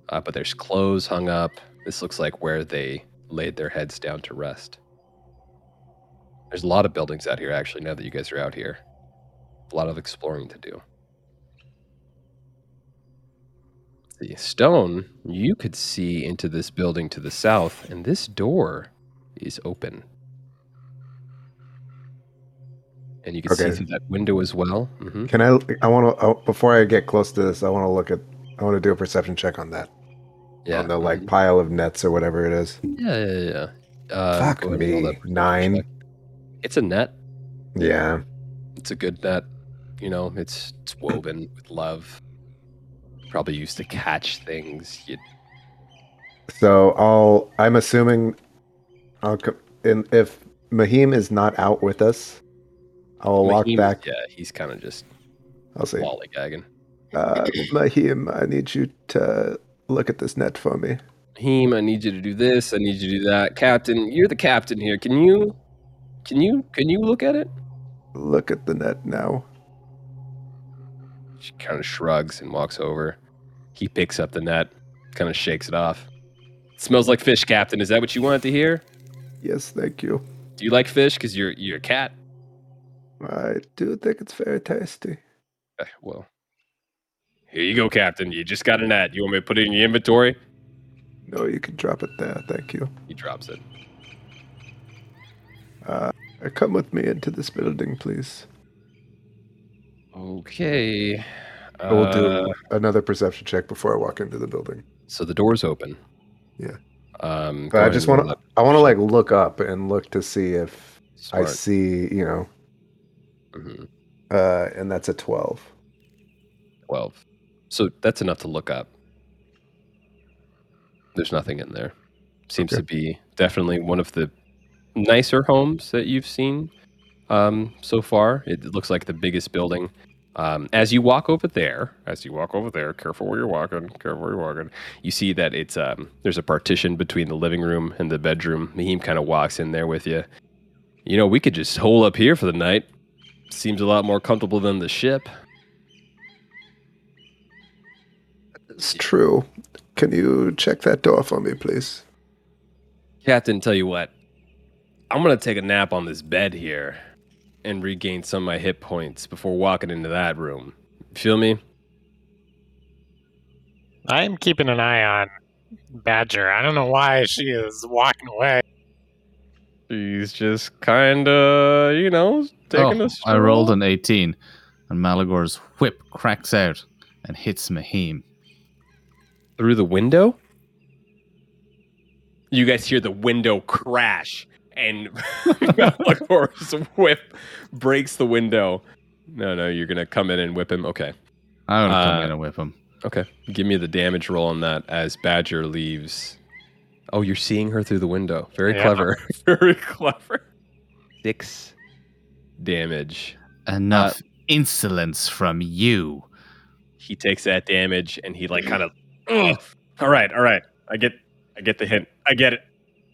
uh, but there's clothes hung up. This looks like where they laid their heads down to rest. There's a lot of buildings out here, actually, now that you guys are out here. A lot of exploring to do. The stone, you could see into this building to the south, and this door is open. And you can Okay. see through that window as well. hmm Can I? I want to. before I get close to this, I want to look at. I want to do a perception check on that. Yeah. On the like pile of nets or whatever it is. Yeah, yeah, yeah. Uh, Fuck go ahead and roll me. Nine. check. It's a net. Yeah. It's a good net. You know, it's it's woven [coughs] with love. Probably used to catch things. You, So I'll. I'm assuming. I'll. And if Mahim is not out with us, I'll walk back. Yeah, he's kind of just I'll say, lollygagging. uh, [coughs] Mahim, I need you to look at this net for me. Heem, I need you to do this. I need you to do that. Captain, you're the captain here. Can you, can you, can you look at it? Look at the net now. She kind of shrugs and walks over. He picks up the net, kind of shakes it off. smells like fish, Captain. Is that what you wanted to hear? Yes, thank you. Do you like fish? Because you're you're a cat. I do think it's very tasty. Eh, Well, here you go, Captain. You just got a net. You want me to put it in your inventory? No, you can drop it there. Thank you. He drops it. Uh, come with me into this building, please. Okay. I will Uh, do another perception check before I walk into the building. So the door's open. Yeah. Um, But I just want to. I want to like look up and look to see if I see, you know, Mhm. uh, and that's a twelve. 12. So that's enough to look up. There's nothing in there. Seems Okay. to be definitely one of the nicer homes that you've seen um, so far. It looks like the biggest building. Um, as you walk over there, as you walk over there, careful where you're walking, careful where you're walking. You see that it's um, there's a partition between the living room and the bedroom. Mahim kind of walks in there with you. You know, we could just hole up here for the night. Seems a lot more comfortable than the ship. It's true. Can you check that door for me, please? Captain, tell you what, I'm gonna take a nap on this bed here and regain some of my hit points before walking into that room. Feel me? I'm keeping an eye on Badger. I don't know why she is walking away. She's just kind of, you know, taking a stroll. Oh, a I rolled an 18, and Malagor's whip cracks out and hits Mahim. through the window. You guys hear the window crash, and [laughs] Malagor's whip breaks the window. No, no, you're gonna come in and whip him. Okay, I'm gonna come Uh, in and whip him. okay. Give me the damage roll on that as Badger leaves. Oh, you're seeing her through the window. Very Yeah. clever. [laughs] Very clever. Six damage. Enough insolence from you. he takes that damage and he like kind of all right all right i get i get the hint i get it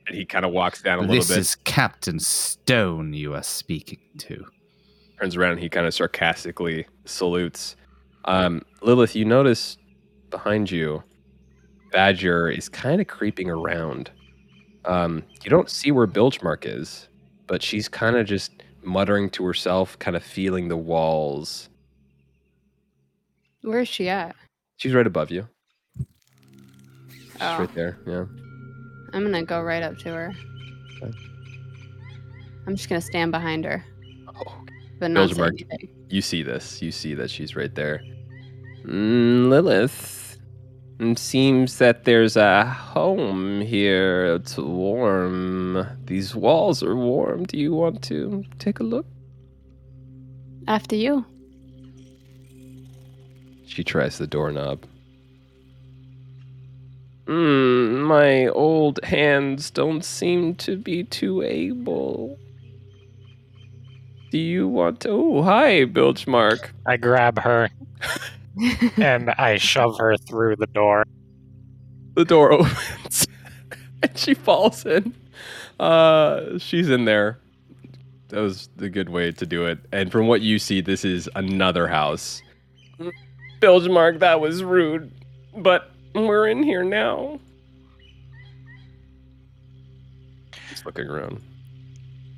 and he kind of walks down a little bit. This is Captain Stone you are speaking to. turns around and he kind of sarcastically salutes um lilith you notice behind you badger is kind of creeping around um you don't see where bilgemark is but she's kind of just muttering to herself kind of feeling the walls Where's she at? she's right above you she's Oh, right there yeah I'm gonna go right up to her. Okay. I'm just gonna stand behind her, oh but not say Bilgemark. anything. you see this. You see that she's right there. Mm, Lilith. It seems that there's a home here. It's warm. These walls are warm. Do you want to take a look? After you. She tries the doorknob. Mm, my old hands don't seem to be too able. Do you want to? Oh, hi, Bilgemark. I grab her [laughs] and I shove her through the door. the door [laughs] opens and she falls in. Uh, she's in there. That was the good way to do it. And from what you see, this is another house. Bilgemark, that was rude, but we're in here now. He's looking around.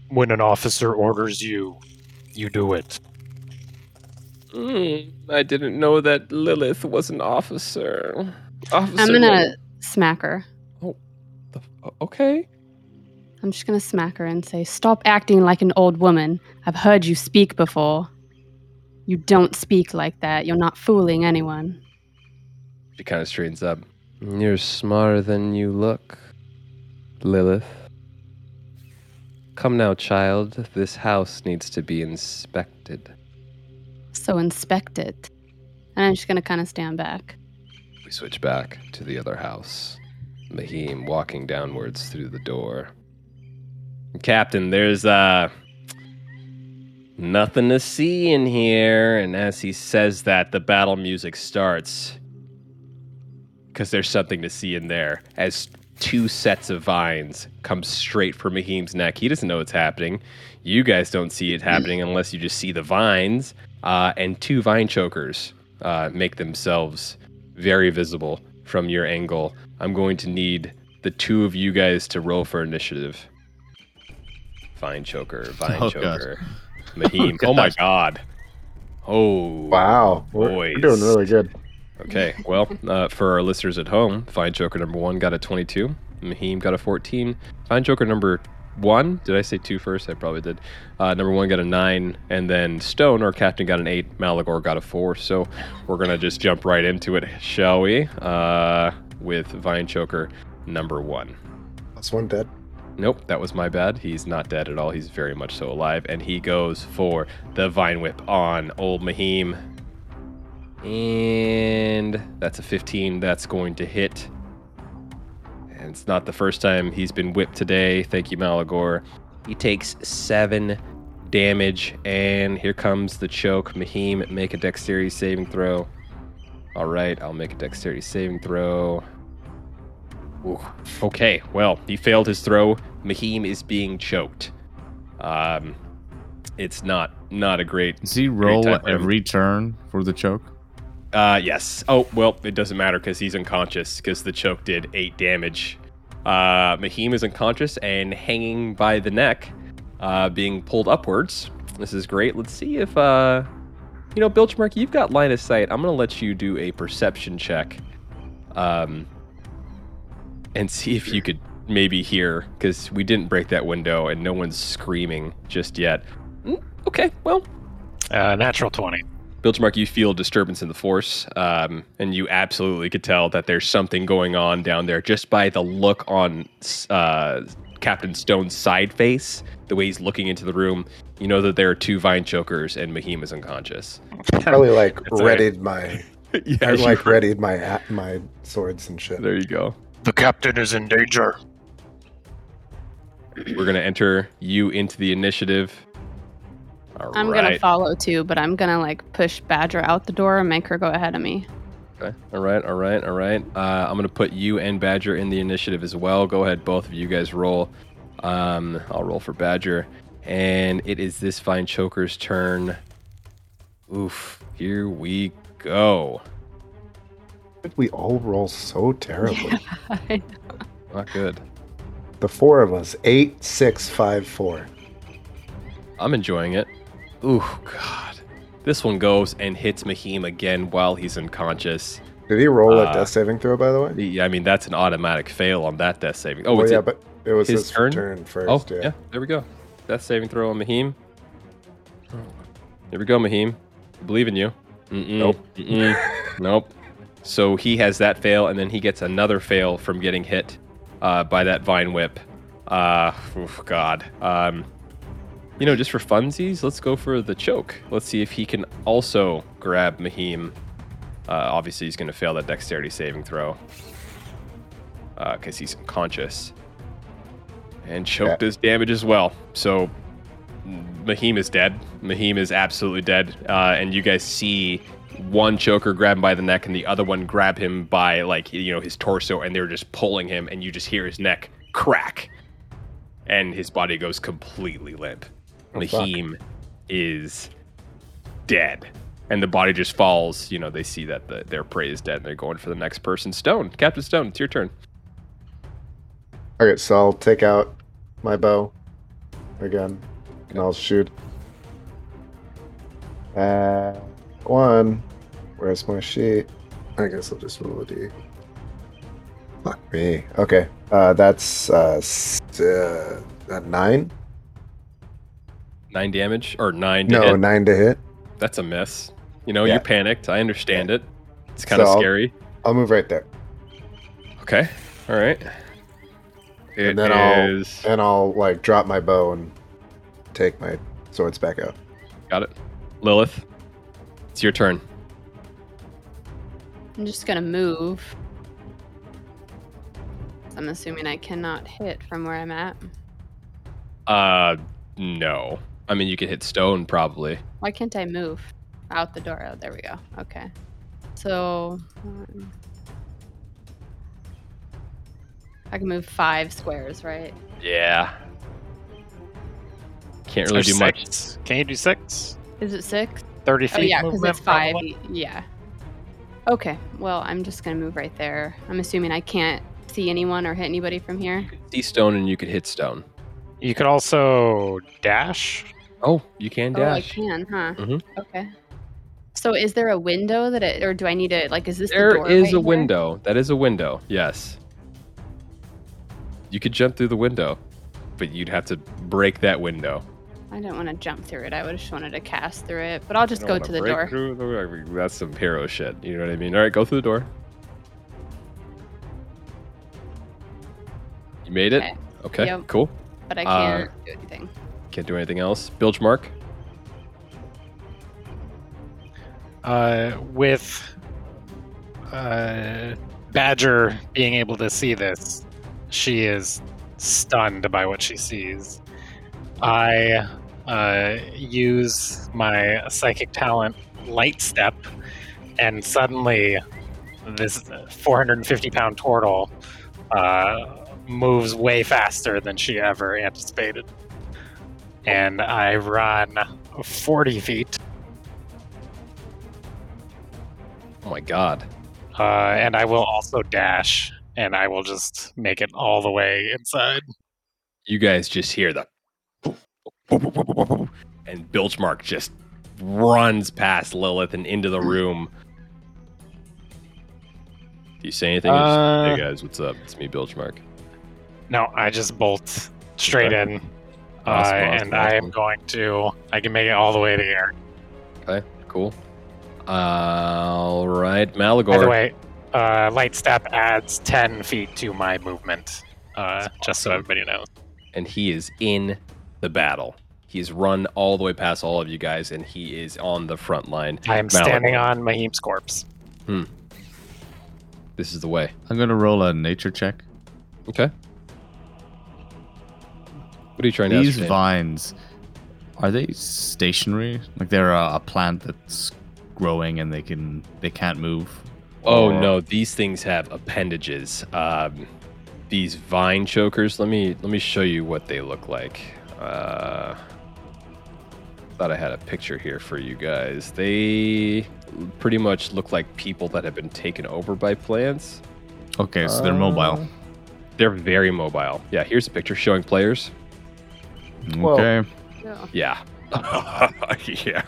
When an officer orders you, you do it. Mm, I didn't know that Lilith was an officer. Officer I'm gonna Lilith. smack her. The Okay. I'm just gonna smack her and say, Stop acting like an old woman. I've heard you speak before. You don't speak like that. You're not fooling anyone. She kind of straightens up. You're smarter than you look, Lilith. Come now, child. This house needs to be inspected. So inspect it. And I'm just gonna kind of stand back. We switch back to the other house. Mahim walking downwards through the door. Captain, there's uh nothing to see in here. And as he says that, the battle music starts. Because there's something to see in there. As two sets of vines come straight for Mahim's neck. He doesn't know what's happening. You guys don't see it happening unless you just see the vines. Uh, and two vine chokers uh, make themselves very visible from your angle. I'm going to need the two of you guys to roll for initiative. Vine choker, vine Oh, God. choker, Mahim. [laughs] oh, my god. Oh Wow. We're, we're doing really good. Okay, [laughs] well, uh, for our listeners at home, Vine Choker number one got a 22. Mahim got a 14. Vine Choker number one, did I say two first? I probably did. Uh, number one got a nine, and then Stone, our captain, got an eight. Malagor got a four. So we're going to just jump right into it, shall we? Uh, with Vine Choker number one. That's one dead. Nope, that was my bad. He's not dead at all. He's very much so alive. And he goes for the Vine Whip on old Mahim. And that's a 15. That's going to hit. And it's not the first time he's been whipped today. Thank you, Malagor. He takes seven damage, and here comes the choke. Mahim, make a dexterity saving throw. All right, I'll make a dexterity saving throw. Ooh, okay, well, he failed his throw. Mahim is being choked. Um, it's not not a great. Does he roll time for him. every turn for the choke? Uh, yes. Oh well, it doesn't matter because he's unconscious because the choke did eight damage. Uh, Mahim is unconscious and hanging by the neck, uh, being pulled upwards. This is great. Let's see if uh, you know, Bilgemark, you've got line of sight. I'm gonna let you do a perception check, um, and see if you could maybe hear because we didn't break that window and no one's screaming just yet. Mm, okay, well, Uh, natural 20. Bilgemark, you feel disturbance in the force, um, and you absolutely could tell that there's something going on down there just by the look on uh, Captain Stone's side face, the way he's looking into the room. You know that there are two vine chokers, and Mahim is unconscious. [laughs] Probably like It's a- readied my, [laughs] yeah, I you- like readied my my swords and shit. There you go. The captain is in danger. We're gonna enter you into the initiative. All I'm gonna follow too, but I'm gonna like push Badger out the door and make her go ahead of me. Okay. All right. All right. All right. Uh, I'm gonna put you and Badger in the initiative as well. Go ahead, both of you guys roll. Um, I'll roll for Badger, and it is this vine choker's turn. Oof. Here we go. We all roll so terribly. [laughs] Yeah, Not good. The four of us, eight, six, five, four. I'm enjoying it. Ooh, God. This one goes and hits Mahim again while he's unconscious. Did he roll Uh, a death saving throw, by the way? The- I mean, that's an automatic fail on that death saving. Oh, well, yeah, it- but it was his his, turn? turn, first. Oh, yeah. yeah. There we go. Death saving throw on Mahim. Here we go, Mahim. Believe in you. Mm-mm. Nope. Mm-mm. [laughs] nope. So he has that fail, and then he gets another fail from getting hit uh, by that vine whip. Uh, oof, God. Um, you know, just for funsies, let's go for the choke. Let's see if he can also grab Mahim. Uh, obviously, he's going to fail that dexterity saving throw because he's unconscious. And choke Yeah. does damage as well. So Mahim is dead. Mahim is absolutely dead. Uh, and you guys see one choker grab him by the neck and the other one grab him by like you know his torso and they're just pulling him and you just hear his neck crack and his body goes completely limp. Oh, fuck. Mahim is dead. And the body just falls. You know, they see that the, their prey is dead and they're going for the next person. Stone, Captain Stone, it's your turn. All right, so I'll take out my bow again, and I'll shoot. Uh, one. Where's my sheet? I guess I'll just roll a d. Fuck me. Okay, uh, that's uh, s- uh, uh, nine. Nine damage or nine to No, hit. nine to hit. That's a miss. You know, Yeah. you're panicked. I understand it. It's kind of So I'll- scary. I'll move right there, Okay. All right. It and then I'll and I'll like drop my bow and take my swords back out. Got it. Lilith, it's your turn. I'm just gonna move. I'm assuming I cannot hit from where I'm at. Uh, no. I mean, you can hit stone probably. Why can't I move out the door? Oh, there we go. Okay. So um, I can move five squares, right? Yeah. Can't really Or do much. six. Can you do six? Is it six? 30 feet Oh yeah, because movement, it's five. probably? Yeah. Okay. Well, I'm just gonna move right there. I'm assuming I can't see anyone or hit anybody from here. See stone and you could hit stone. You could also dash. Oh, you can dash. Oh, I dash. can, huh? Mhm. Okay. So is there a window that it, or do I need to like? Is this the There door is a here? window. That is a window. Yes. You could jump through the window, but you'd have to break that window. I don't want to jump through it. I would just wanted to cast through it, but I'll just go to the door. through the- That's some hero shit. You know what I mean? All right, go through the door. You made it. Okay. Okay, Yep. cool. But I Uh, can't do anything. Can't do anything else. Bilgemark. Uh, with uh, Badger being able to see this, she is stunned by what she sees. I uh, use my psychic talent, Light Step, and suddenly this 450 pound turtle uh, moves way faster than she ever anticipated. And I run 40 feet, Oh my god. uh, and I will also dash, and I will just make it all the way inside. You guys just hear the and Bilgemark just runs past Lilith and into the room. Do you say anything? just, Uh, hey guys, what's up? It's me, Bilgemark. No, I just bolt straight Okay. in, uh, Awesome, awesome, and I am going to. I can make it all the way to here. Okay, cool. All right, Malagor. By the way, uh, light step adds ten feet to my movement. Uh, just so everybody knows. and he is in the battle. He's run all the way past all of you guys, and he is on the front line. I am Malagor. standing on Mahim's corpse. Hmm. This is the way. I'm gonna roll a nature check. Okay. What are you trying to These vines, are they stationary? Like they're a, a plant that's growing and they can they can't move? Oh Or- no, these things have appendages. Um, these vine chokers. Let me let me show you what they look like. Uh, thought I had a picture here for you guys. They pretty much look like people that have been taken over by plants. Okay, so they're Uh, mobile. They're very mobile. Yeah, here's a picture showing players. Well- Okay. Yeah. [laughs] yeah.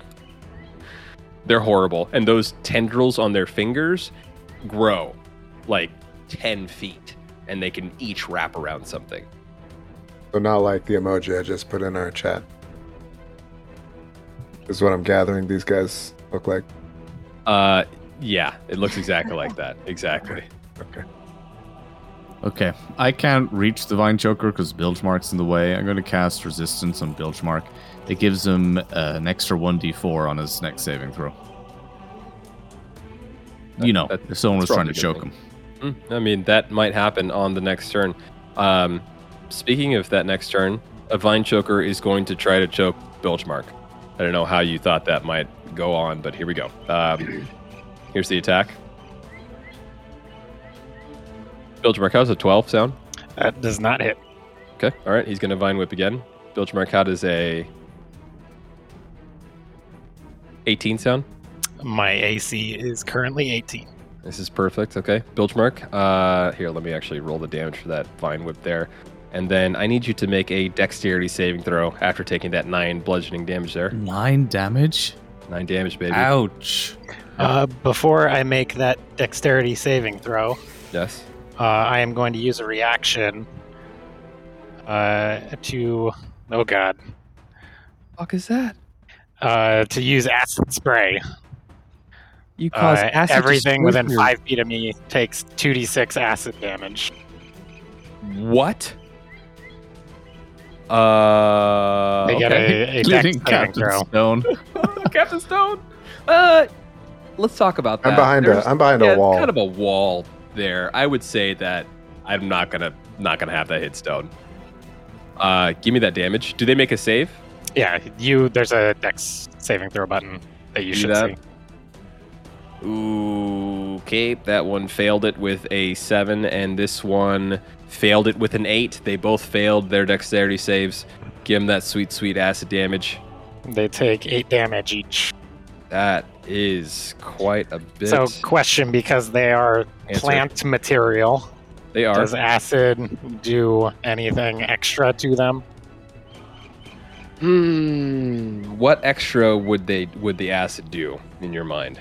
They're horrible. And those tendrils on their fingers grow like 10 feet and they can each wrap around something. So not like the emoji I just put in our chat. Is what I'm gathering these guys look like. Uh, yeah, it looks exactly like that. Exactly. Okay. Okay, I can't reach the vine choker because Bilgemark's in the way. I'm going to cast resistance on Bilgemark. It gives him uh, an extra 1d4 on his next saving throw. You know, That- if someone was trying to choke good him. Mm, I mean, that might happen on the next turn. Um, speaking of that next turn, a vine choker is going to try to choke Bilgemark. I don't know how you thought that might go on, but here we go. Um, here's the attack. Bilgemark, how's a 12 sound? That does not hit. Okay, all right, he's going to vine whip again. Bilgemark, how does a 18 sound? My AC is currently 18. This is perfect. Okay, Bilgemark. Uh, here, let me actually roll the damage for that vine whip there, and then I need you to make a dexterity saving throw after taking that nine bludgeoning damage there. Nine damage? Nine damage, baby. Ouch. Uh, before I make that dexterity saving throw, Yes. Uh, I am going to use a reaction uh, to. Oh god. Fuck is that? Uh, to use acid spray. You Uh, cause acid everything within from your- five feet of me takes 2d6 acid damage. What? Uh, They get okay. a, a dex Including saving Captain throw. Stone. [laughs] Captain Stone. Uh, let's talk about that. I'm behind There's- a I'm behind yeah, a wall. kind of a wall there. I would say that I'm not gonna not gonna have that hit stone. Uh, give me that damage. Do they make a save? Yeah, you. There's a dex saving throw button that you See should that? see. Ooh, okay, that one failed it with a seven, and this one failed it with an eight. They both failed their dexterity saves. Give them that sweet, sweet acid damage. They take eight damage each. That is quite a bit. So, question because they are Answer. plant material, they are. does acid do anything extra to them? Hmm. What extra would they would the acid do in your mind?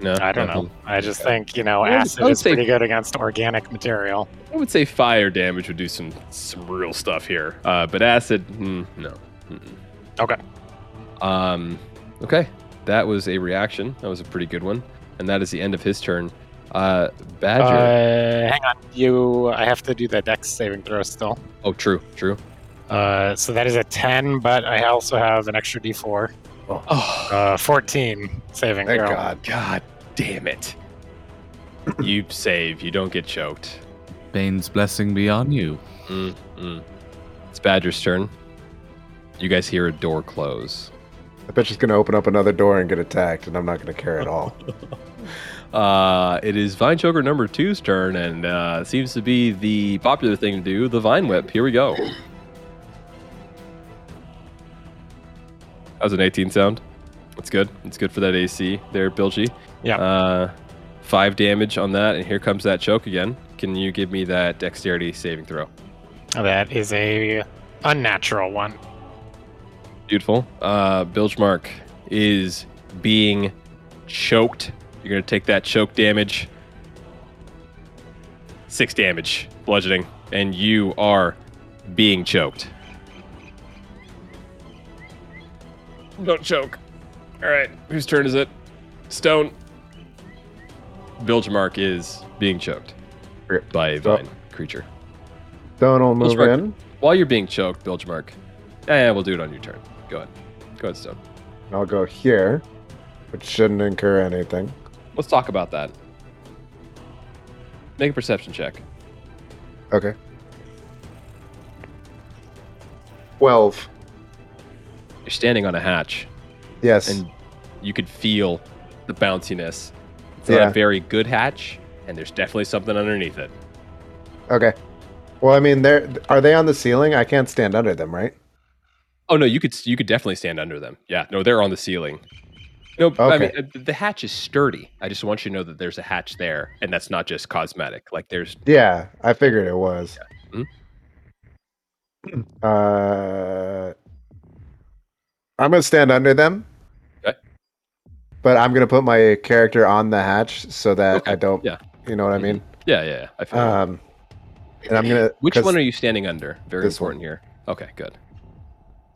No, I don't know. I just Okay. think, you know, I acid would is pretty good against organic material. I would say fire damage would do some some real stuff here, uh, but acid, mm, no. Mm-mm. Okay. Um, okay, that was a reaction. That was a pretty good one, and that is the end of his turn. Uh, Badger. Uh, hang on. You, I have to do the dex saving throw still. oh, true, true. Uh, so that is a 10, but I also have an extra d4. Oh, Uh, 14 saving Thank throw. God. God damn it! [clears throat] you save. You don't get choked. Bane's blessing be on you. Mm, mm. It's Badger's turn. You guys hear a door close. I bet she's gonna open up another door and get attacked, and I'm not gonna care at all. [laughs] Uh, it is Vine Choker number two's turn, and uh, seems to be the popular thing to do. The Vine Whip. Here we go. How's an 18 sound? It's good. It's good for that AC there, Bilgy. Yeah. Uh, five damage on that, and here comes that choke again. Can you give me that dexterity saving throw? That is a unnatural one. Beautiful. Uh, Bilgemark is being choked. You're going to take that choke damage. Six damage, bludgeoning, and you are being choked. Don't choke. All right, whose turn is it? Stone. Bilgemark is being choked by a so- vine creature. Don't all move Bilgemark. in. While you're being choked, Bilgemark, yeah, we'll do it on your turn. Go ahead. Go ahead, Stone. I'll go here, which shouldn't incur anything. Let's talk about that. Make a perception check. Okay. Twelve. You're standing on a hatch, Yes. and you could feel the bounciness. It's not a very good hatch, and there's definitely something underneath it. okay. Well, I mean, they're are they on the ceiling? I can't stand under them, right? Oh no, you could you could definitely stand under them. Yeah, no, they're on the ceiling. No, I mean uh, the hatch is sturdy. I just want you to know that there's a hatch there, and that's not just cosmetic. Like there's Yeah, I figured it was. Mhm. [clears throat] Uh, I'm gonna stand under them. Okay. But I'm gonna put my character on the hatch so that Okay, I don't. yeah. You know what I mean? yeah, yeah. yeah, I feel. Um, and I'm gonna. Which one are you standing under? Very important here. Okay, good.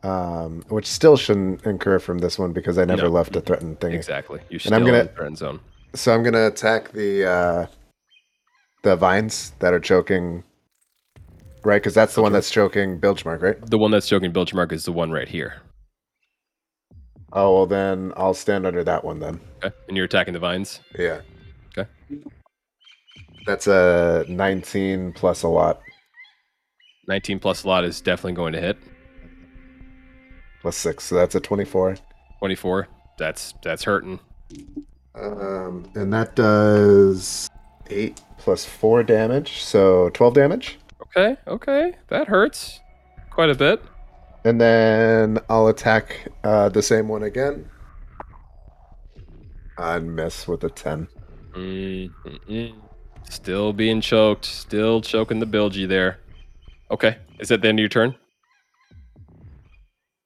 Um, which still shouldn't incur from this one because I never No. left a threatened thing. Exactly. You should. And I'm gonna- in the friend zone. So I'm gonna attack the uh, the vines that are choking. Right, because that's the one that's choking Bilgemark, right? The one that's choking Bilgemark is the one right here. Oh well, then I'll stand under that one then. Okay. And you're attacking the vines. Yeah. Okay. That's a 19 plus a lot 19 plus a lot is definitely going to hit. Plus six, so that's a 24. 24. That's that's hurting. Um, and that does eight plus four damage, so 12 damage. Okay. Okay. That hurts quite a bit. And then I'll attack uh, the same one again. I'd miss with a 10. Mm, mm, mm. Still being choked. Still choking the bilgy there. Okay. Is that the end of your turn?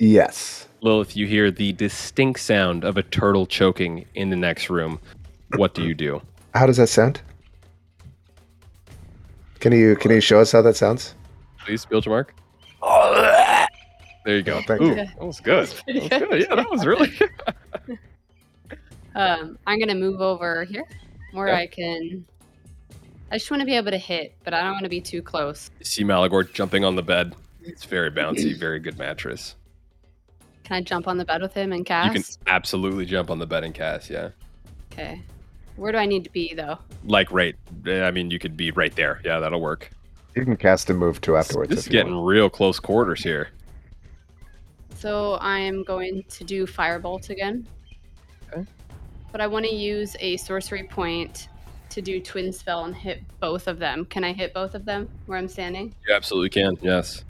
Yes. Lilith, you hear the distinct sound of a turtle choking in the next room. What do you do? How does that sound? Can you can you show us how that sounds? Please, Bilgemark. There you go. Oh, thank Ooh, you. That was good. [laughs] That was good. good. Yeah, that was really good. [laughs] Um, I'm gonna move over here where Yeah. I can. I just want to be able to hit, but I don't want to be too close. You see Malagor jumping on the bed. It's very bouncy, [clears throat] very good mattress. Can I jump on the bed with him and cast? You can absolutely jump on the bed and cast, yeah. Okay. Where do I need to be though? Like right, eh, I mean, you could be right there. Yeah, that'll work. You can cast and move to afterwards. This is getting want. real close quarters here. So I am going to do firebolt again. Okay. But I want to use a sorcery point to do twin spell and hit both of them. Can I hit both of them where I'm standing? You absolutely can. Yes.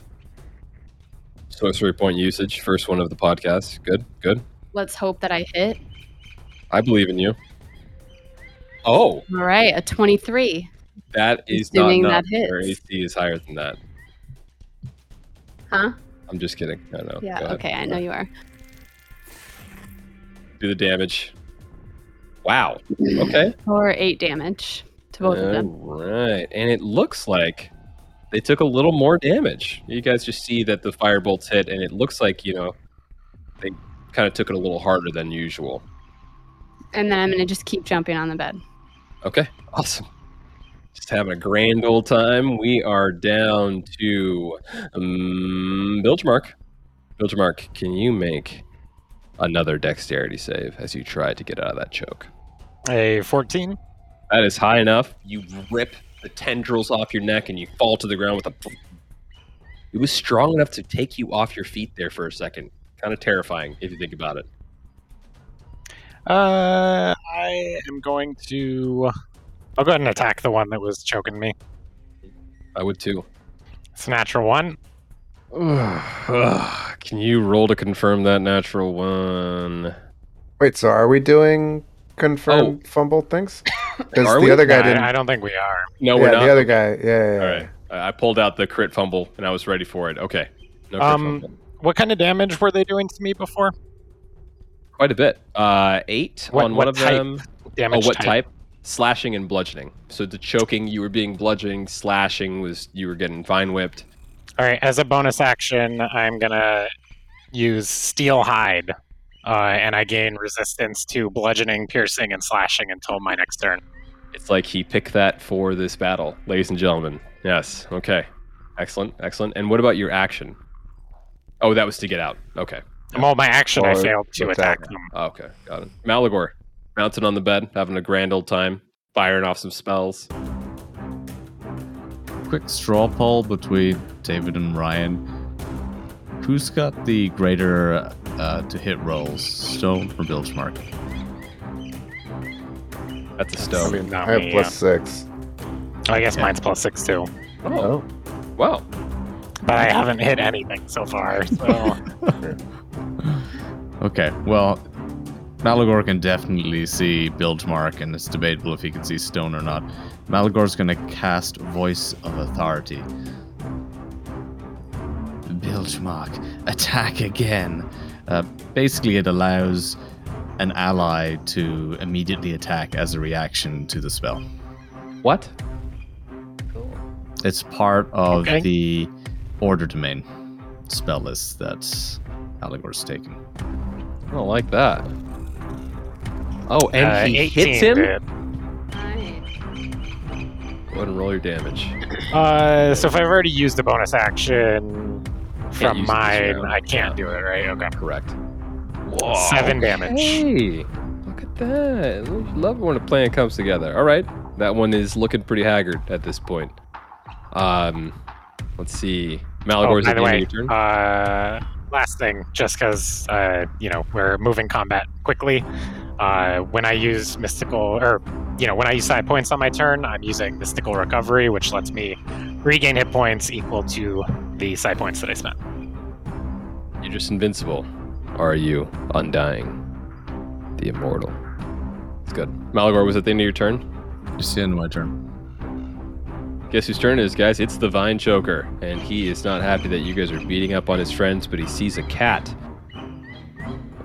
Sorcery point usage, first one of the podcast. Good, good. Let's hope that I hit. I believe in you. Oh, All right, a 23. that is Assuming not that enough. Your hits. AC is higher than that. Huh? I'm just kidding. I know. Yeah, okay, I know you are. Do the damage. Wow. Okay. Or 8 damage to both of them. Right. And it looks like they took a little more damage. You guys just see that the firebolts hit, and it looks like, you know, they kind of took it a little harder than usual. And then I'm going to just keep jumping on the bed. Okay. Awesome. Just having a grand old time. We are down to um, Bilgemark. Bilgemark, can you make another dexterity save as you try to get out of that choke? A 14. That is high enough. You rip the tendrils off your neck and you fall to the ground with a It was strong enough to take you off your feet there for a second. Kind of terrifying if you think about it. Uh, I am going to. I'll go ahead and attack the one that was choking me. I would too. It's a natural one. Ugh, [sighs] Can you roll to confirm that natural one? Wait, so are we doing confirm fumble things? [coughs] Because the we? other guy I, didn't. I don't think we are. No, yeah, we're not. the other guy. Yeah, yeah, yeah. right. I I pulled out the crit fumble and I was ready for it. Okay. No crit Um, fumble. What kind of damage were they doing to me before? Quite a bit. Uh, eight What- on what one of type? them. Damage oh, what type? Slashing and bludgeoning. So the choking, you were being bludgeoning. Slashing was you were getting vine whipped. All right. As a bonus action, I'm gonna use steel hide, uh, and I gain resistance to bludgeoning, piercing, and slashing until my next turn. It's like he picked that for this battle, ladies and gentlemen. Yes. Okay. Excellent. Excellent. And what about your action? Oh, that was to get out. Okay. Well, my action, I failed to attack. attack them. Oh, Okay. Got it. Malagor, mounted on the bed, having a grand old time, firing off some spells. Quick straw poll between David and Ryan. Who's got the greater uh, to hit rolls, Stone or Bilgemark? That's a I stone. mean, not I have me, plus six. yeah. I guess Yeah. mine's plus six too, Oh, Oh, wow. but I haven't hit anything so far. So [laughs] Okay, well, Malagor can definitely see Bilgemark, and it's debatable if he can see Stone or not. Malagor's going to cast Voice of Authority. Bilgemark, attack again. Uh, basically, it allows an ally to immediately attack as a reaction to the spell. What? Cool. It's part of Okay. the Order Domain spell list that Malagor's taken. I don't like that. Oh, and uh, he 18 hits him? did. Go ahead and roll your damage. Uh, so if I've already used the bonus action from use it this mine. I can't do it, right? Okay. Correct. Seven damage. Hey, look at that. Love when a plan comes together. All right. That one is looking pretty haggard at this point. Um, let's see. Oh, Malagor's by at the the end of your turn. uh, last thing, just because uh, you know we're moving combat quickly. Uh, when I use mystical, or you know, when I use side points on my turn, I'm using mystical recovery, which lets me regain hit points equal to the side points that I spent. You're just invincible. Are you undying? The immortal. It's good. Malagor was at the end of your turn. Just the end of my turn. Guess whose turn it is, guys? It's the Vine Choker, and he is not happy that you guys are beating up on his friends, but he sees a cat,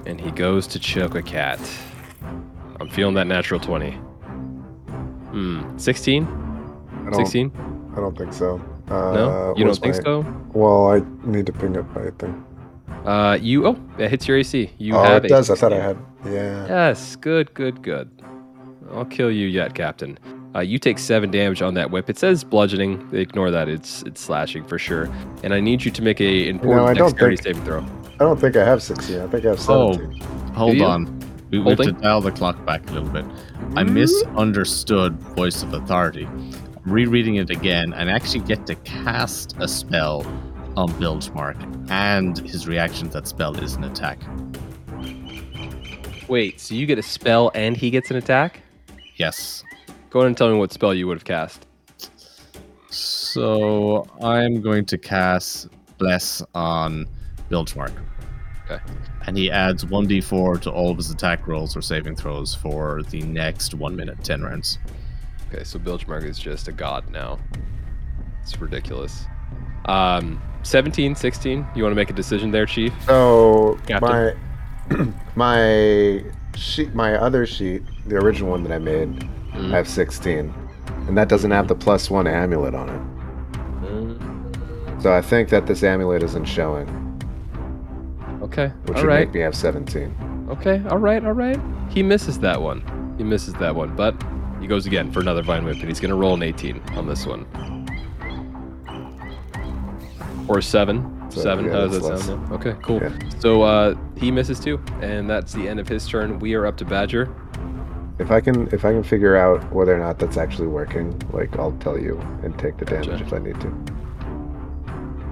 and he goes to choke a cat. I'm feeling that natural 20. Hmm. 16? I don't, 16? I don't think so. Uh, No? You don't think my- so? Well, I need to ping up my thing. Uh, you. Oh, that hits your AC. You oh, have it does. I thought I had. Yeah. Yes, good, good, good. I'll kill you yet, Captain. Uh, you take seven damage on that whip. It says bludgeoning. Ignore that. It's it's slashing for sure. And I need you to make a important I don't dexterity think- saving throw. I don't think I have 16. I think I have seventeen. Oh. Hold on. We, we have to dial the clock back a little bit. I misunderstood Voice of Authority. I'm rereading it again and actually get to cast a spell on Bilgemark, and his reaction to that spell is an attack. Wait, so you get a spell and he gets an attack? Yes. Go ahead and tell me what spell you would have cast. So I'm going to cast Bless on Bilgemark. Okay. And he adds 1d4 to all of his attack rolls or saving throws for the next 1 minute, 10 rounds. Okay, so Bilgemark is just a god now. It's ridiculous. Um, 17, 16. You want to make a decision there, Chief? So Captain. my [clears throat] my sheet, my other sheet, the original one that I made, Mm. I have 16, and that doesn't have the plus one amulet on it. Mm, So I think that this amulet isn't showing, Okay, which all would right. make me have 17. Okay, all right, all right. He misses that one. He misses that one, but he goes again for another vine whip, and he's going to roll an 18 on this one. Or seven. So, seven. yeah, How does that that's sound? then? Okay, cool. Yeah. So uh, he misses too, and that's the end of his turn. We are up to Badger. If I can if I can figure out whether or not that's actually working, like I'll tell you and take the damage if I need to.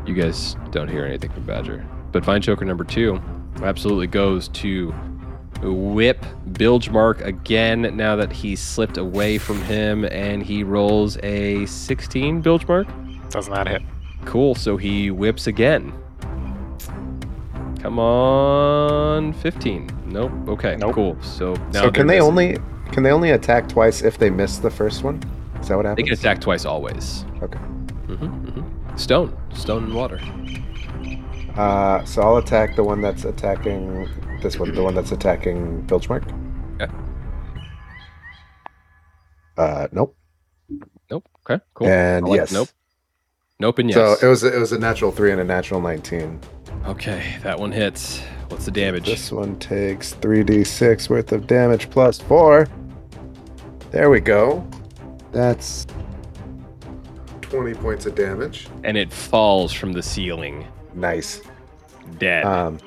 You guys don't hear anything from Badger. But Vine Choker number two absolutely goes to whip Bilgemark again now that he's slipped away from him and he rolls a 16 Bilgemark. Doesn't that hit? Cool. So he whips again. Come on, 15. Nope. Okay. Nope. Cool. So now so can they're missing. only can they only attack twice if they miss the first one? Is that what They can attack twice always. Okay. hmm hmm Stone, stone and water. Uh, so I'll attack the one that's attacking this one, the one that's attacking Bilgemark. Okay. Uh, nope. Nope. Okay. Cool. And like yes. Nope. Nope and yes. So it was it was a natural three and a natural nineteen. okay, that one hits. What's the damage? This one takes three d six worth of damage plus four. There we go. That's twenty points of damage. And it falls from the ceiling, Nice. dead. Um,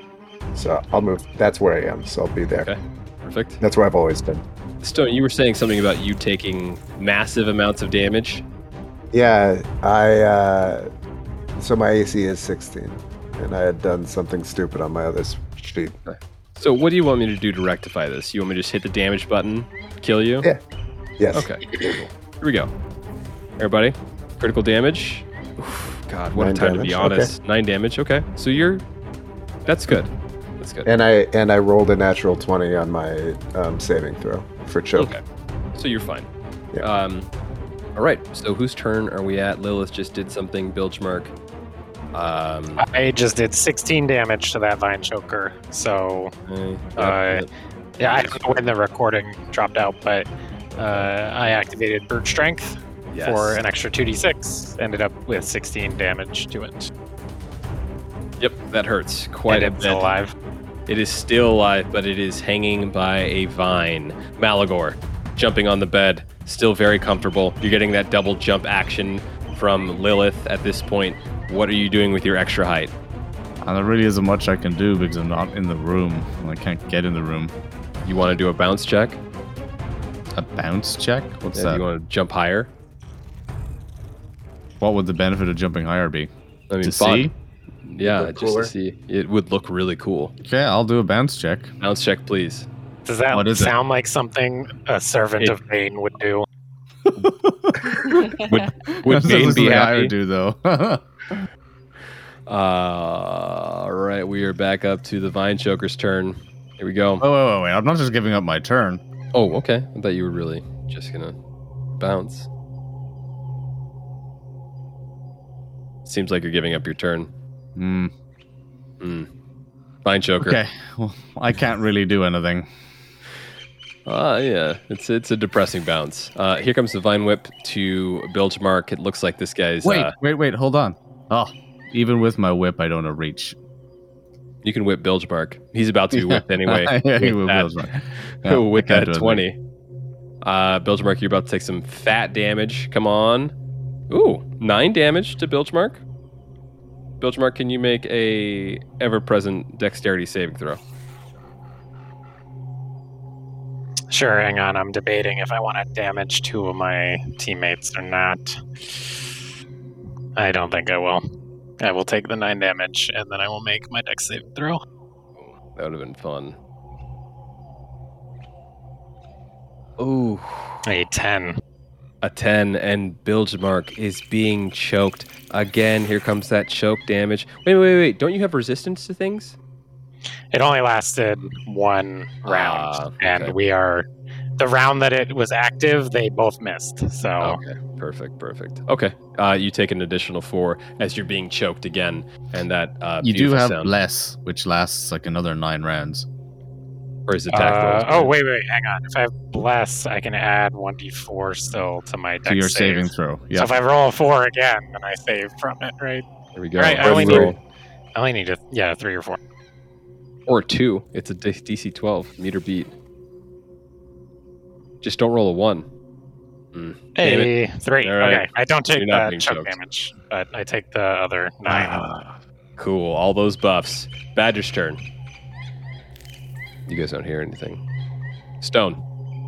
so I'll move. That's where I am. So I'll be there. Okay. Perfect. That's where I've always been. Stone, you were saying something about you taking massive amounts of damage. Yeah, I. Uh, so my AC is 16, and I had done something stupid on my other sheet. So what do you want me to do to rectify this? You want me to just hit the damage button, kill you? Yeah. Yes. Okay. Here we go. Everybody, critical damage. Oof, God, what Nine a time to be damage, okay. honest. Nine damage. Okay, so you're. That's good. That's good. And I and I rolled a natural 20 on my um, saving throw for choke. Okay. So you're fine. Yeah. Um, all right. So whose turn are we at? Lilith just did something. Bilgemark. Um, I just did 16 damage to that vine choker. So eh, Uh, yep, yeah, I don't know when the recording dropped out, but uh, I activated Bird Strength yes. for an extra 2d6. Ended up with 16 damage to it. Yep, that hurts quite and a it's bit. alive. It is still alive, but it is hanging by a vine. Malagor, jumping on the bed, still very comfortable. You're getting that double jump action from Lilith at this point. What are you doing with your extra height? And there really isn't much I can do because I'm not in the room. I can't get in the room. You want to do a bounce check? A bounce check? What's Yeah, that? You want to jump higher? What would the benefit of jumping higher be? I mean, to fun. see? Yeah, just cooler. to see. It would look really cool. Okay, I'll do a bounce check. Bounce check, please. Does that What is it? sound like something a servant It- of Bane would do? [laughs] Would That's Bane be something I happy? would do though. Uh, all right, we are back up to the Vine Choker's turn. Here we go. Oh, wait, wait, wait. I'm not just giving up my turn. Oh, okay. I thought you were really just gonna bounce. Seems like you're giving up your turn. Hmm. Hmm. Vine Choker. Okay. Well, I can't really do anything. Ah, yeah. It's it's a depressing bounce. Uh, here comes the Vine Whip to Bilgemark. It looks like this guy's. Wait, Uh, wait, wait. Hold on. Oh, even with my whip, I don't have reach. you can whip Bilgemark. He's about to be whipped [laughs] anyway. [laughs] yeah, he with that-. [laughs] Yeah, with that 20. Uh, Bilgemark, you're about to take some fat damage. Come on. Ooh, nine damage to Bilgemark. Bilgemark, can you make a ever-present dexterity saving throw? Sure, hang on. I'm debating if I want to damage two of my teammates or not. I don't think I will. I will take the nine damage and then I will make my dex saving throw. That would have been fun. Ooh, A 10. A 10, and Bilgemark is being choked. Again, here comes that choke damage. Wait, wait, wait. Don't you have resistance to things? It only lasted one round, Ah, okay. and we are the round that it was active. They both missed, so Okay, perfect, perfect. Okay, uh, you take an additional four as you're being choked again, and that uh, You do have sound. bless, which lasts like another nine rounds. Or his attack Uh, rolls. oh wait, wait, hang on. If I have bless, I can add one d4 still to my dex To your save. saving throw. So if I roll a four again, then I save from it, right? There we go. Right, I Let's only need- roll. I only need a yeah three or four. or two. It's a DC 12 meter beat. Just don't roll a one. Mm. Hey, three. All right. Okay, I don't take the choke choked. damage, but I take the other nine. Ah, cool. All those buffs. Badger's turn. You guys don't hear anything. Stone.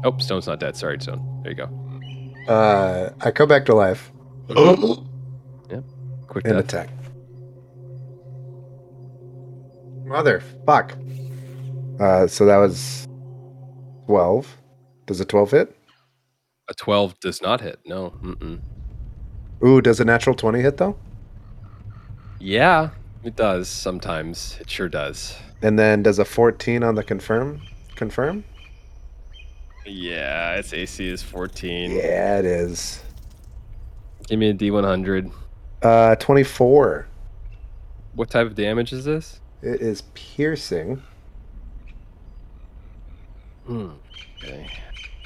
Oh, Stone's not dead. Sorry, Stone. There you go. Uh, I come back to life [gasps] Yep. Quick and death. attack. Mother fuck. Uh, so that was twelve. Does a twelve hit? A 12 does not hit. No. Mm-mm. Ooh, does a natural twenty hit though? Yeah, it does sometimes. It sure does. And then does a fourteen on the confirm confirm? Yeah, its AC is 14. Yeah, it is. Give me a D100. Uh, twenty-four. What type of damage is this? It is piercing. Hmm. Okay.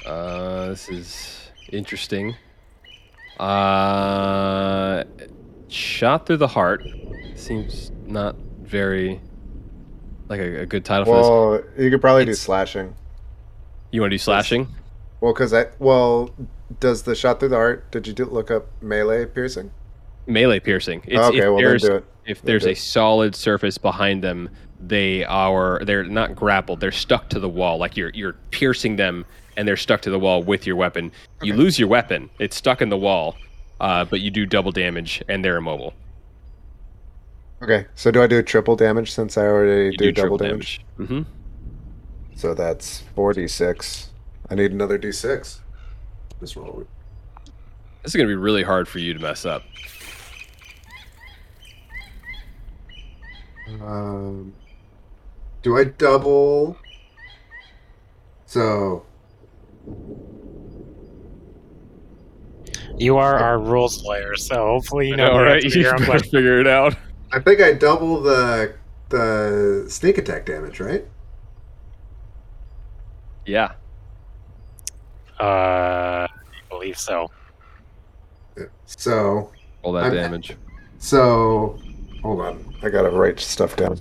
Uh, this is interesting. Uh, shot through the heart seems not very like a, a good title for this. Well, you could probably do slashing. You want to do slashing? Well, because I well, does the shot through the heart? Did you do, look up melee piercing? Melee piercing. It's, okay, if well then do it. If Then there's do a it. solid surface behind them, they are they're not grappled. They're stuck to the wall. Like you're you're piercing them, and they're stuck to the wall with your weapon. You lose your weapon. It's stuck in the wall, uh, but you do double damage, and they're immobile. Okay, so do I do triple damage since I already You do, double damage? Mm-hmm. So that's four d six. I need another d six. Just roll. This is gonna be really hard for you to mess up. Um, do I double? So You are our rules lawyer, so hopefully you know, know, the right? answer [laughs] to You your own better figure it out. I think I double the the sneak attack damage, right? Yeah. Uh, I believe so. So All that I'm- damage. so hold on, I gotta write stuff down.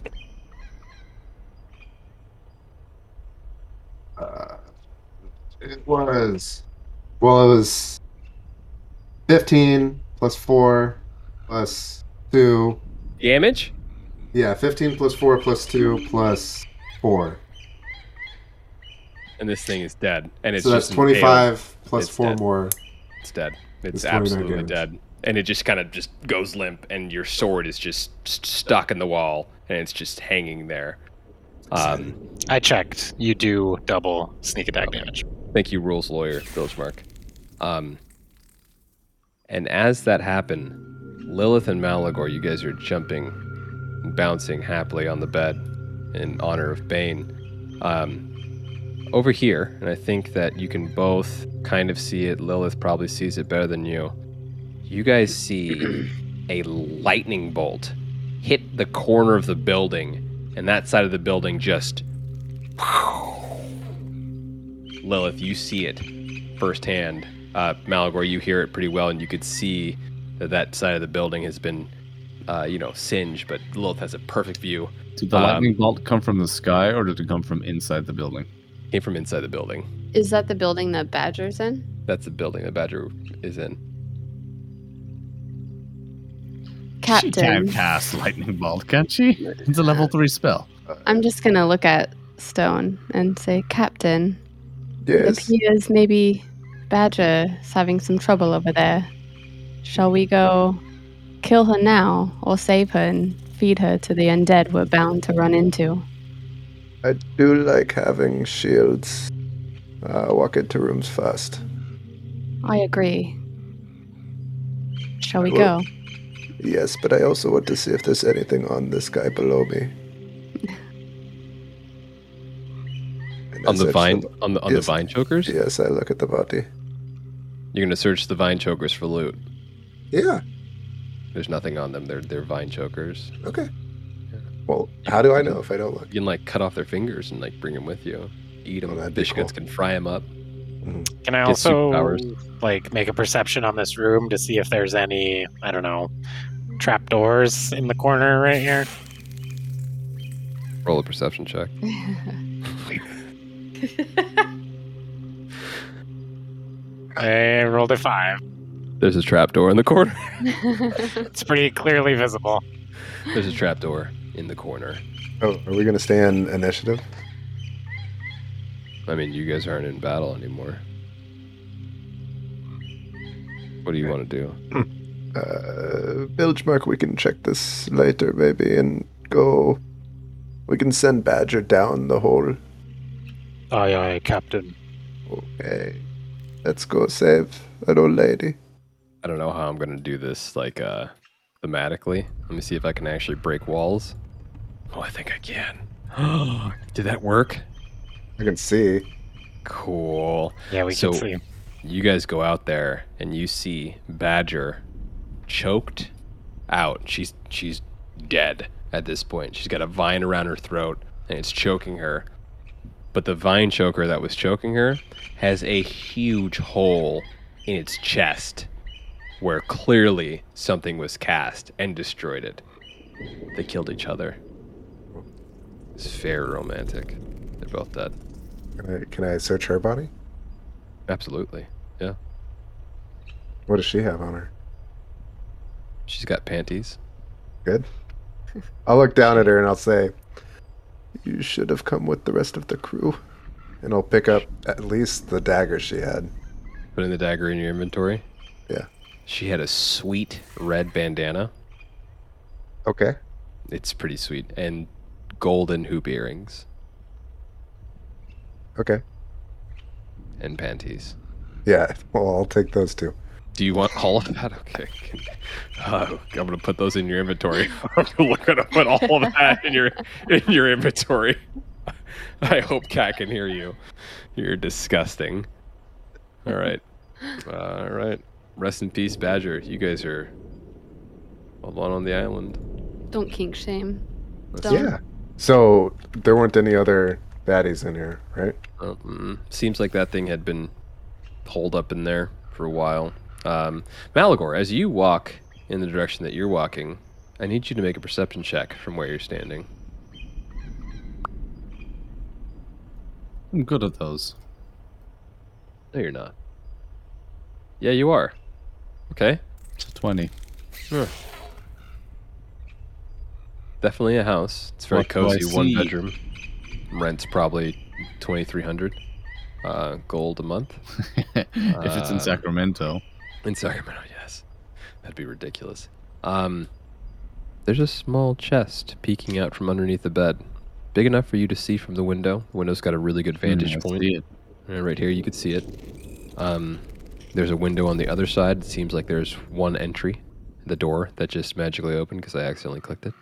Uh, it was well, it was fifteen plus four plus two. Damage? Yeah, fifteen plus four plus two plus four. And this thing is dead. And it's so that's just impaled. twenty-five plus It's four dead. more. It's dead. It's, It's absolutely damage. dead. And it just kind of just goes limp, and your sword is just stuck in the wall, and it's just hanging there. Um, I checked. You do double sneak attack damage. thank you, rules lawyer, Mark. Um, and as that happened, Lilith and Malagor, you guys are jumping and bouncing happily on the bed in honor of Bane. Um, over here, and I think that you can both kind of see it. Lilith probably sees it better than you. You guys see [clears throat] a lightning bolt hit the corner of the building, and that side of the building just. Lilith, you see it firsthand. Uh, Malagor, you hear it pretty well, and you could see that that side of the building has been, uh, you know, singed. But Lilith has a perfect view. Did the Um, lightning bolt come from the sky or did it come from inside the building? Came from inside the building. Is that the building that Badger's in? That's the building that Badger is in. She can Captain, cast lightning bolt, can't she? It's a level three spell. I'm just gonna look at Stone and say, Captain, it Yes. appears maybe Badger is having some trouble over there. Shall we go kill her now or save her and feed her to the undead we're bound to run into? I do like having shields. Uh, walk into rooms first. I agree. Shall we Well- go? Yes, but I also want to see if there's anything on this guy below me. [laughs] On the vine, bo- on the on yes. the vine chokers. Yes, I look at the body. You're gonna search the vine chokers for loot. Yeah. There's nothing on them. They're they're vine chokers. Okay. Well, how do I know if I don't look? You can like cut off their fingers and like bring them with you. Eat them. Oh, that'd be cool. can fry them up. Mm-hmm. Can I Get also like make a perception on this room to see if there's any I don't know trapdoors in the corner right here? Roll a perception check. [laughs] I rolled a five. There's a trapdoor in the corner. [laughs] It's pretty clearly visible. There's a trapdoor in the corner. Oh, are we gonna stay in initiative? I mean, you guys aren't in battle anymore. What do you want to do? Uh, Bilgemark, we can check this later, maybe, and go We can send Badger down the hole. Aye, aye, Captain. Okay. Let's go save an old lady. I don't know how I'm gonna do this like uh thematically. Let me see if I can actually break walls. Oh, I think I can. [gasps] Did that work? I can see. Cool. Yeah, we So- can see. You guys go out there and you see Badger choked out. She's she's dead at this point. She's got a vine around her throat and it's choking her. But the vine choker that was choking her has a huge hole in its chest where clearly something was cast and destroyed it. They killed each other. It's very romantic. They're both dead. Can I, can I search her body? Absolutely. Yeah. What does she have on her? She's got panties. Good. [laughs] I'll look down at her and I'll say, You should have come with the rest of the crew. And I'll pick up at least the dagger she had. Putting the dagger in your inventory. Yeah. She had a sweet red bandana. Okay. It's pretty sweet. And golden hoop earrings Okay. and panties. Yeah. Well, I'll take those two. Do you want all of that? Okay. Uh, [laughs] I'm gonna put those in your inventory. [laughs] I'm gonna put all of that in your in your inventory. [laughs] I hope Cat can hear you. You're disgusting. All right. all right. Rest in peace, Badger. You guys are alone on the island. Don't kink shame. Don't. Yeah. So there weren't any other baddies in here, right? Mm, seems like that thing had been holed up in there for a while. Um, Malagor, as you walk in the direction that you're walking, I need you to make a perception check from where you're standing. I'm good at those. No, you're not. Yeah, you are. Okay. It's a 20. Definitely a house. It's very What do I cozy, one see? bedroom. Rent's probably twenty three hundred uh, gold a month [laughs] if it's in Uh, Sacramento. in Sacramento. Yes, that'd be ridiculous. Um, there's a small chest peeking out from underneath the bed, big enough for you to see from the window. The window's got a really good vantage Mm, I point. see it. Yeah, right here, you could see it. Um, there's a window on the other side. It seems like there's one entry, the door that just magically opened because I accidentally clicked it.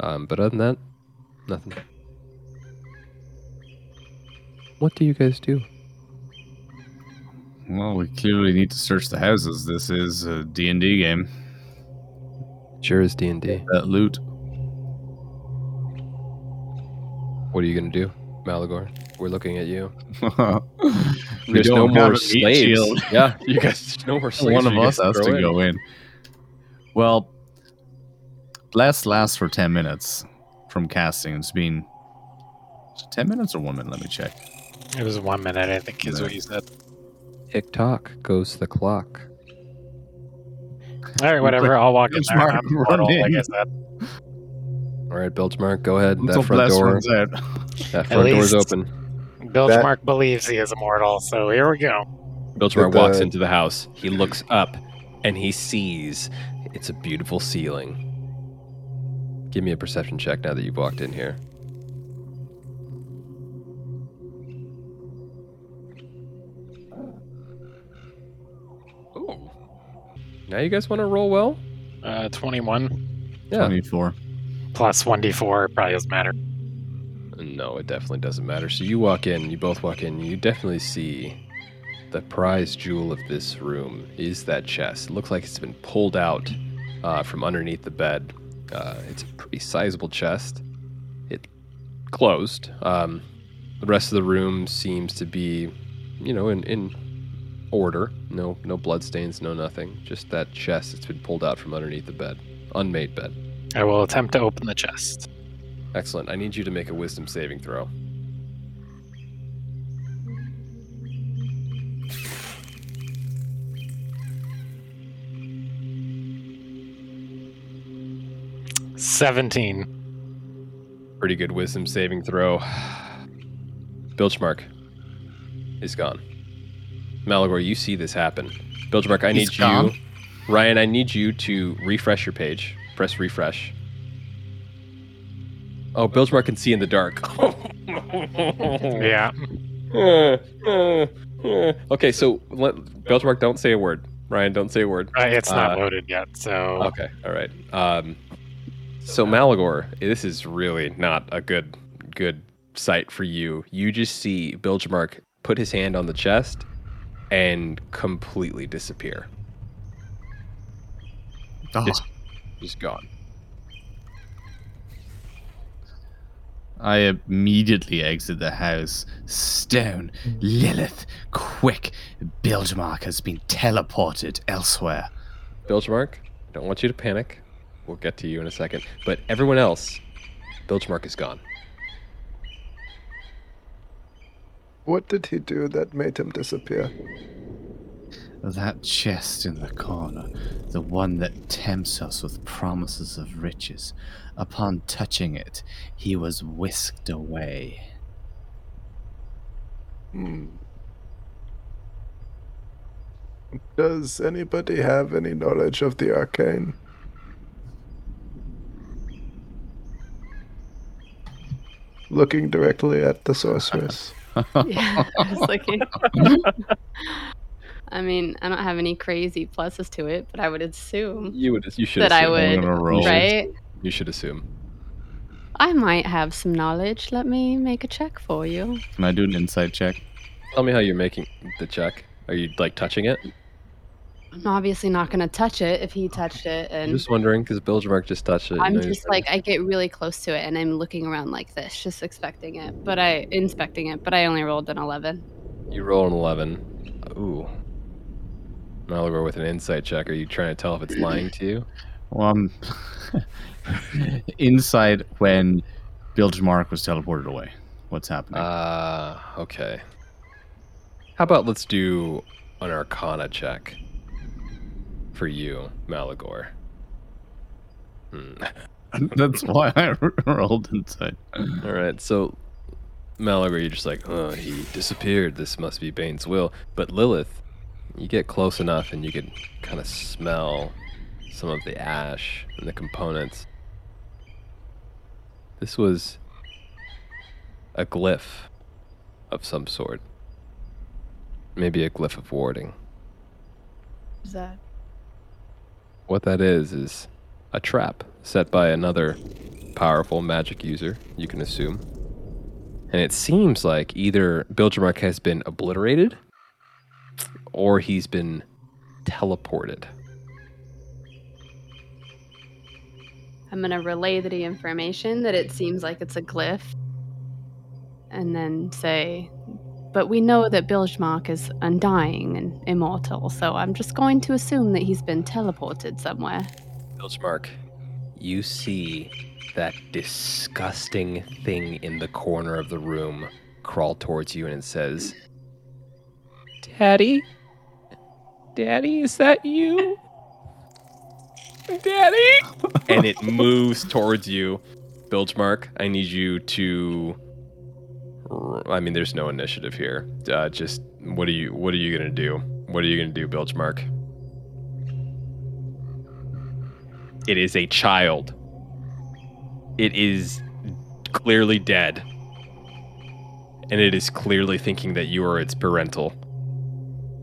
Um, but other than that, nothing. What do you guys do? Well, we clearly need to search the houses. This is a D&D game. Sure is D and D. That loot. What are you gonna do, Malagor? We're looking at you. [laughs] There's no more slaves. [laughs] yeah, you guys. There's no more slaves. One of us has to in. go in. Well, blast lasts for 10 minutes from casting. It's been it 10 minutes or one minute. Let me check. It was one minute, I think, is what you said. Tick tock goes the clock. All right, whatever. I'll walk in there. I'm mortal, like I running. said. All right, Bilgemark, go ahead. That front blast door. runs out. That front door's least- open. Bilgemark believes he is immortal, so here we go. Bilgemark Did walks into the house. He looks up and he sees it's a beautiful ceiling. Give me a perception check now that you've walked in here. Ooh. Now you guys want to roll well? Uh, 21 Yeah. 24. plus 1d4 probably doesn't matter. No, it definitely doesn't matter. So you walk in, you both walk in, you definitely see the prize jewel of this room is that chest. It looks like it's been pulled out uh, from underneath the bed. Uh, it's a pretty sizable chest. It closed. Um, the rest of the room seems to be, you know, in, in order. No, no bloodstains, no nothing. Just that chest that's been pulled out from underneath the bed, unmade bed. I will attempt to open the chest. Excellent. I need you to make a wisdom saving throw. Seventeen. Pretty good wisdom saving throw. Bilgemark is gone. Malagor, you see this happen. Bilgemark, I He's need gone? you. Ryan, I need you to refresh your page. Press refresh. Oh, Bilgemark can see in the dark. [laughs] Yeah. [laughs] okay, so let, Bilgemark, don't say a word. Ryan, don't say a word. Uh, it's not Uh, loaded yet, so Okay, all right. Um, so Malagor, this is really not a good good sight for you. You just see Bilgemark put his hand on the chest and completely disappear. Oh, Just, just gone. I immediately exit the house. Stone, Lilith, quick! Bilgemark has been teleported elsewhere. Bilgemark, I don't want you to panic. We'll get to you in a second. But everyone else, Bilgemark is gone. What did he do that made him disappear? That chest in the corner, the one that tempts us with promises of riches. Upon touching it, he was whisked away. Hmm. Does anybody have any knowledge of the arcane? Looking directly at the sorceress. [laughs] yeah, I was looking. [laughs] I mean, I don't have any crazy pluses to it, but I would assume You would you should that I would, right? You should assume. I might have some knowledge. Let me make a check for you. Can I do an insight check? Tell me how you're making the check. Are you like touching it? I'm obviously not going to touch it if he touched it, And I'm just wondering because Bilgemark just touched it. I'm and just like I get really close to it, and I'm looking around like this, just expecting it, but I inspecting it, but I only rolled an eleven. you roll an eleven. Ooh. Malagor with an insight check. Are you trying to tell if it's lying to you? Well, I'm [laughs] inside when Bilgemark was teleported away. What's happening? Uh, okay. How about let's do an Arcana check for you, Malagor. Hmm. [laughs] That's why I [laughs] rolled inside. All right, so Malagor, you're just like, oh, he disappeared. This must be Bane's will. But Lilith, you get close enough and you can kind of smell some of the ash and the components. This was a glyph of some sort. Maybe a glyph of warding. Is that? What that is is a trap set by another powerful magic user, you can assume. And it seems like either Bilgemark has been obliterated or he's been teleported. I'm gonna relay the information that it seems like it's a glyph, and then say, "But we know that Bilgemark is undying and immortal, so I'm just going to assume that he's been teleported somewhere." Bilgemark, you see that disgusting thing in the corner of the room crawl towards you and it says, Daddy? Daddy, is that you? Daddy? and it moves towards you. Bilgemark, I need you to. I mean, there's no initiative here. Uh, just what are you? What are you gonna do? What are you gonna do, Bilgemark? It is a child. It is clearly dead. And it is clearly thinking that you are its parental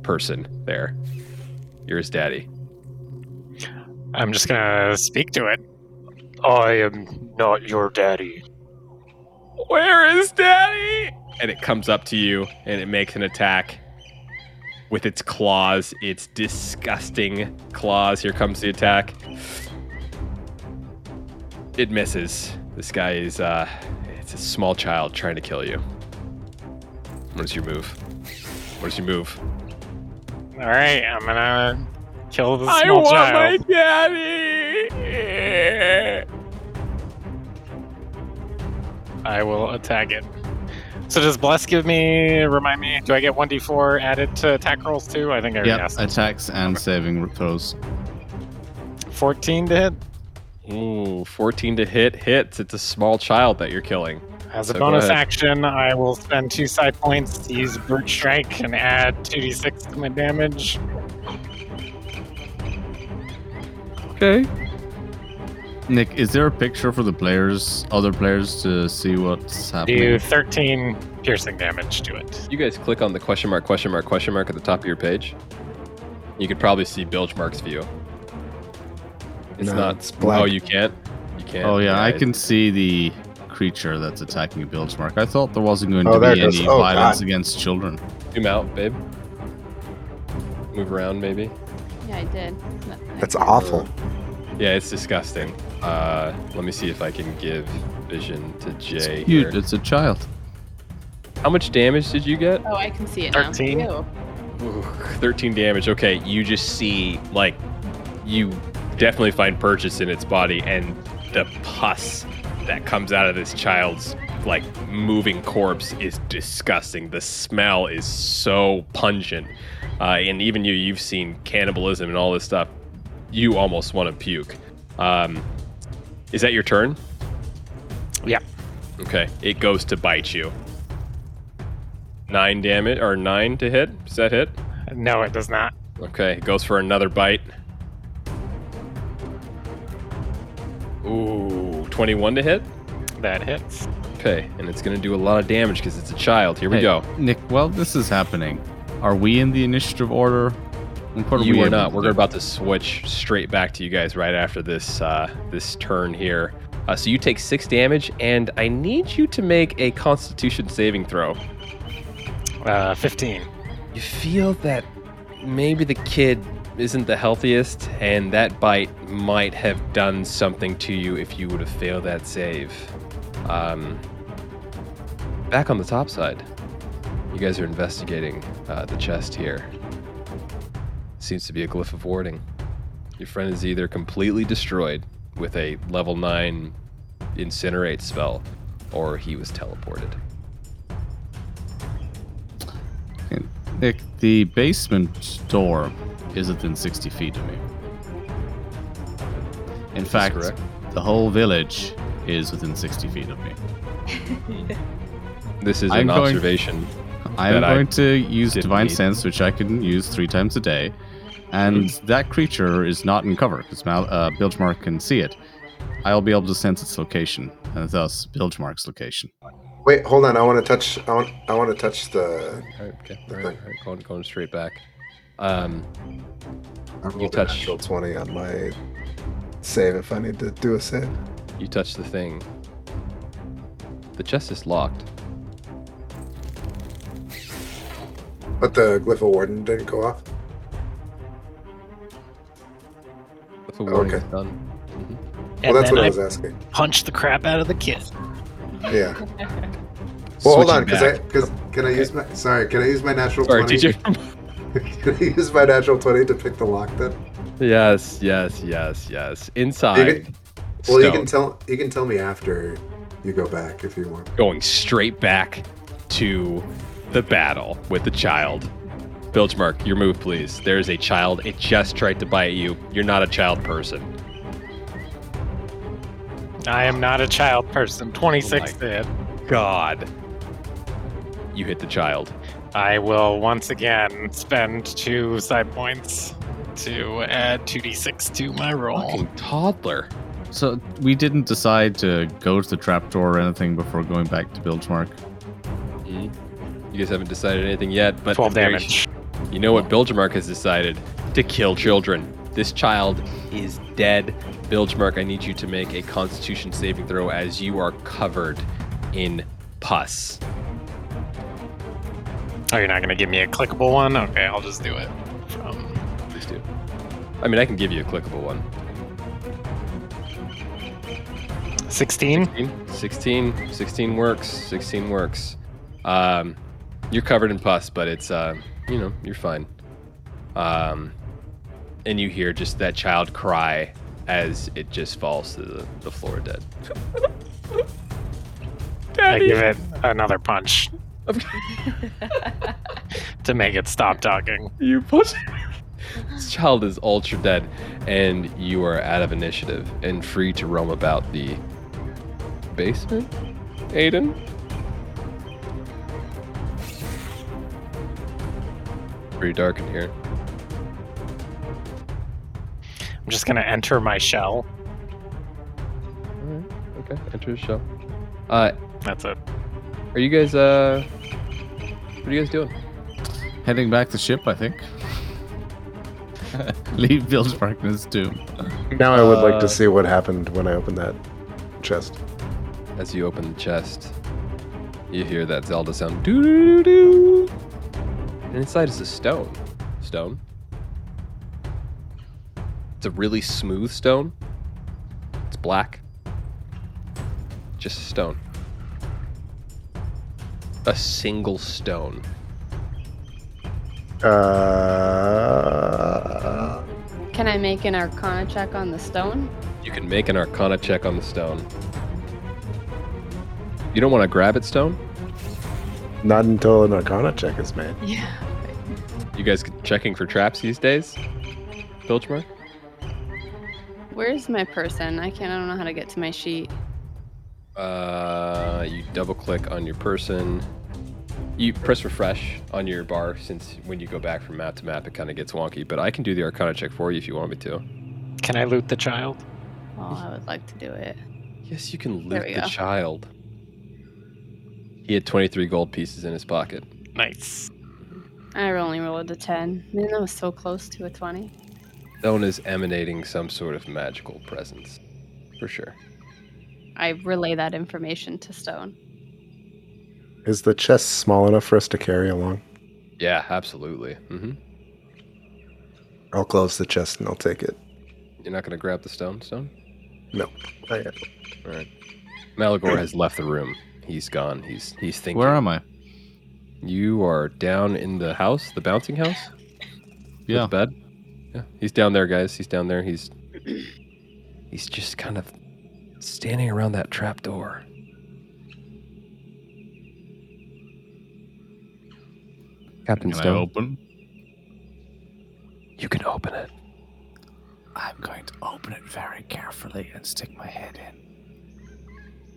person there. You're his daddy. I'm just gonna speak to it. I am not your daddy. Where is daddy? And it comes up to you and it makes an attack with its claws, its disgusting claws. Here comes the attack. It misses. This guy is uh it's a small child trying to kill you. What is your move? What is your move? All right, I'm gonna kill the small child. my daddy. I will attack it. So does bless give me? Remind me. Do I get one d4 added to attack rolls too? I think I already Yep, asked. attacks and saving throws. 14 to hit. Ooh, 14 to hit hits. It's a small child that you're killing. As a So go bonus ahead. action, I will spend two side points to use brute strike and add 2d6 to my damage. Okay. Nick, is there a picture for the players, other players, to see what's happening? Do 13 piercing damage to it. You guys click on the question mark, question mark, question mark at the top of your page. You could probably see Bilgemark's view. It's No, not. it's black. Oh, you can't. You can't. Oh yeah, I it- can see the creature that's attacking Bilgemark. I thought there wasn't going Oh, to there be it goes. any Oh, violence God. against children. zoom out, babe. Move around, maybe. Yeah, I did. But That's can't- awful. Yeah, it's disgusting. Uh, let me see if I can give vision to Jay. You, here. it's a child. How much damage did you get? Oh, I can see it 13. now. Ew. Ooh, 13 damage. Okay, you just see like you definitely find purchase in its body and the pus that comes out of this child's like moving corpse is disgusting. The smell is so pungent. Uh, and even you, you've seen cannibalism and all this stuff. You almost want to puke. Um, is that your turn? Yeah. Okay, it goes to bite you. Nine damage or nine to hit. Does that hit? No, it does not. Okay, it goes for another bite. Ooh, 21 to hit. That hits. Okay, and it's going to do a lot of damage because it's a child. Here we Hey, go. Nick. While this is happening, are we in the initiative order? And what You we are not. We're do? about to switch straight back to you guys right after this uh, this turn here. Uh, so you take six damage, and I need you to make a Constitution saving throw. Uh, 15. You feel that maybe the kid isn't the healthiest, and that bite might have done something to you if you would have failed that save. Um, back on the top side, you guys are investigating uh, the chest here. Seems to be a glyph of warding. Your friend is either completely destroyed with a level 9 incinerate spell, or he was teleported. Nick, the basement door is within 60 feet of me. In Is fact, correct? the whole village is within 60 feet of me. [laughs] This is I'm an going- observation. I'm that I going to use Divine need. Sense, which I can use three times a day. And that creature is not in cover because Mal- uh, Bilgemark can see it. I'll be able to sense its location, and thus Bilgemark's location. Wait, hold on. I want to touch. I want. I want to touch the. All right, okay. The All right, thing. all right, Going, going straight back. Um, I You touch- natural twenty on my save if I need to do a save. you touch the thing. The chest is locked. But the glyph of warding didn't go off. The warning Okay. is done. Well, that's what I I was asking. punch the crap out of the kid. Yeah. [laughs] Well, hold on, because I because can I use my sorry? Can I use my natural Sorry, twenty? TJ. [laughs] can I use my natural twenty to pick the lock then? yes, yes, yes, yes. You Inside. can, well, you can tell you can tell me after you go back if you want. going straight back to the battle with the child. Bilgemark, your move, please. There's a child. It just tried to bite you. You're not a child person. I am not a child person. 26 Oh did. God. You hit the child. I will once again spend two side points to add 2d6 to my roll. Fucking toddler. So we didn't decide to go to the trapdoor or anything before going back to Bilgemark. You guys haven't decided anything yet, but 12 very- damage. You know what Bilgemark has decided? To kill children. This child is dead. Bilgemark, I need you to make a constitution saving throw as you are covered in pus. Oh, you're not going to give me a clickable one? Okay, I'll just do it. From Please do. I mean, I can give you a clickable one. 16. 16, 16, 16 works. 16 works. Um, you're covered in pus, but it's, uh, you know, you're fine. Um, and you hear just that child cry as it just falls to the, the floor dead. I give it another punch [laughs] to make it stop talking. You push. this child is ultra dead, and you are out of initiative and free to roam about the basement. Aiden. Pretty dark in here. I'm just going to enter my shell Okay, enter the shell. Uh, That's it. are you guys uh, what are you guys doing? Heading back to ship, I think. [laughs] Leave Bilgemark in his tomb. Now I would like Uh, to see what happened when I opened that chest. As you open the chest, you hear that Zelda sound doo doo doo. And inside is a stone. Stone. It's a really smooth stone. It's black. Just a stone. A single stone. Uh, Can I make an arcana check on the stone? You can make an arcana check on the stone. You don't want to grab it, stone? Not until an Arcana check is made. Yeah. You guys checking for traps these days? Bilgemark? Where's my person? I can't. I don't know how to get to my sheet. Uh, you double click on your person. You press refresh on your bar since when you go back from map to map, it kind of gets wonky. But I can do the Arcana check for you if you want me to. Can I loot the child? Oh, I would like to do it. Yes, you can There loot we the go. child. He had 23 gold pieces in his pocket. Nice. I only rolled a ten. Man, that was so close to a twenty. Stone is emanating some sort of magical presence, for sure. I relay that information to Stone. Is the chest small enough for us to carry along? Yeah, absolutely. Mm-hmm. I'll close the chest and I'll take it. You're not gonna grab the stone, stone. No. I am. All right. Malagor has left the room. He's gone. He's he's thinking. Where am I? You are down in the house, the bouncing house. with Yeah. the bed. Yeah, he's down there, guys. He's down there. He's he's just kind of standing around that trap door. Captain Can I Stone, open? you can open it. I'm going to open it very carefully and stick my head in.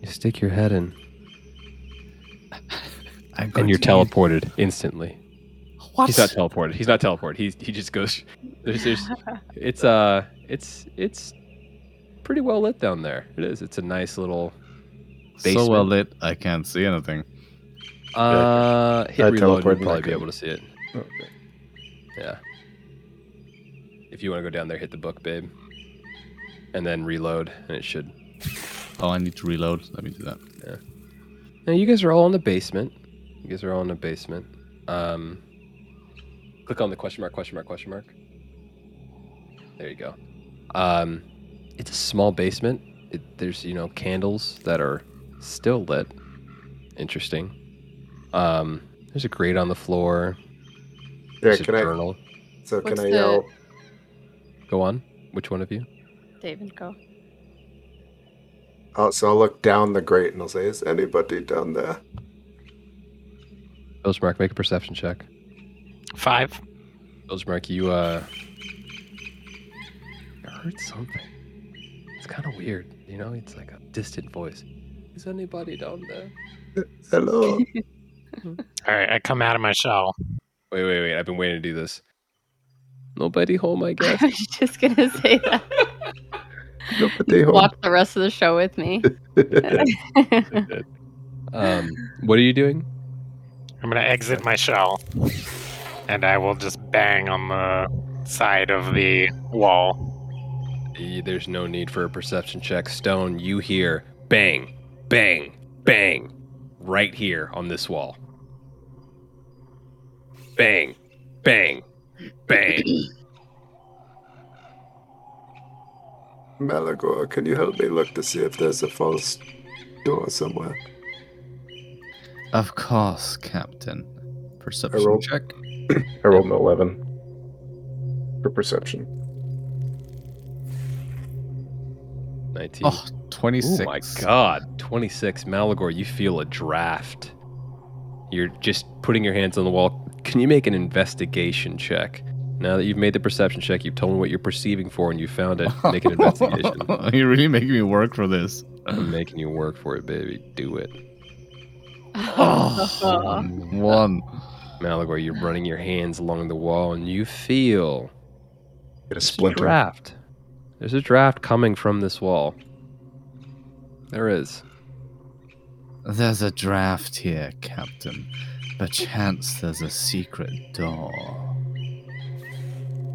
You stick your head in, I'm going and you're to teleported instantly. What? He's not teleported. He's not teleported. He's he just goes. [laughs] There's, there's, [laughs] it's uh, it's it's pretty well lit down there. It is. It's a nice little. so well lit, I can't see anything. Uh, hit I reload. You'll probably be in. able to see it. Okay. Yeah. If you want to go down there, hit the book, babe, and then reload, and it should. Oh, I need to reload. Let me do that. Now you guys are all in the basement. You guys are all in the basement. Um, click on the question mark, question mark, question mark. There you go. Um, it's a small basement. It, there's you know candles that are still lit. Interesting. Um, there's a grate on the floor. Yeah, There's a can I? journal. So can I the- yell? Go on. Which one of you? David, go. Oh, so I'll look down the grate and I'll say, "Is anybody down there?" Bilgemark, make a perception check. Five. Bilgemark, you uh, I heard something. It's kind of weird, you know. It's like a distant voice. Is anybody down there? [laughs] Hello. [laughs] All right, I come out of my shell. Wait, wait, wait! I've been waiting to do this. Nobody home, I guess. [laughs] I guess. was just gonna say that. [laughs] Nobody home. Watch the rest of the show with me. [laughs] um, what are you doing? I'm gonna exit my shell, and I will just bang on the side of the wall. There's no need for a perception check. Stone, you hear bang, bang, bang, right here on this wall. Bang, bang, bang. [clears throat] Malagor, can you help me look to see if there's a false door somewhere? Of course, Captain. Perception rolled- check. [clears throat] I rolled an eleven for perception. 19. Oh, 26. Oh my god, 26. Malagor, you feel a draft. You're just putting your hands on the wall. Can you make an investigation check? Now that you've made the perception check, you've told me what you're perceiving for and you found it. Make an [laughs] investigation. [laughs] You're really making me work for this. I'm making you work for it, baby. Do it. [laughs] Oh, one. Malagor, you're running your hands along the wall and you feel Get a there's a splinter. draft. There's a draft coming from this wall. There is. There's a draft here, Captain. Perchance there's a secret door.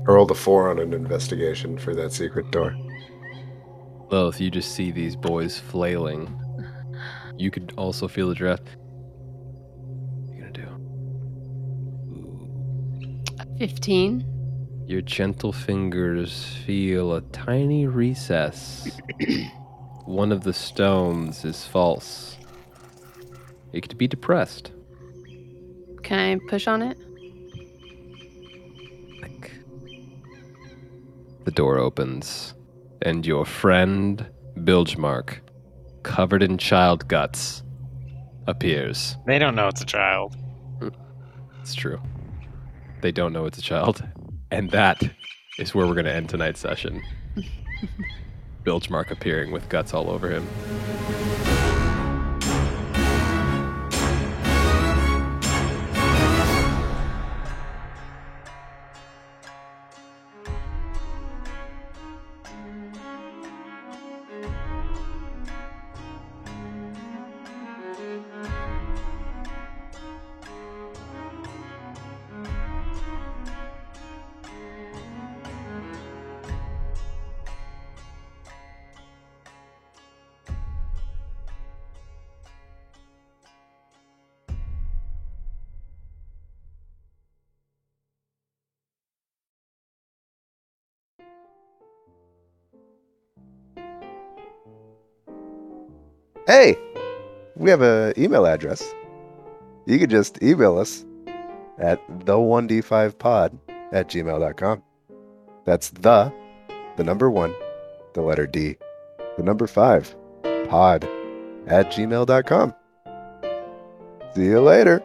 I rolled a four on an investigation for that secret door. Lilith, you just see these boys flailing. You could also feel the draft. What are you gonna do? 15. Your gentle fingers feel a tiny recess. [clears throat] One of the stones is false. It could be depressed. Can I push on it? The door opens, and your friend, Bilgemark, covered in child guts, appears. They don't know it's a child. It's true. They don't know it's a child. And that is where we're going to end tonight's session. [laughs] Bilgemark appearing with guts all over him. We have an email address. You could just email us at the1d5pod at gmail.com. That's the, the number one, the letter D, the number five, pod at gmail.com. See you later.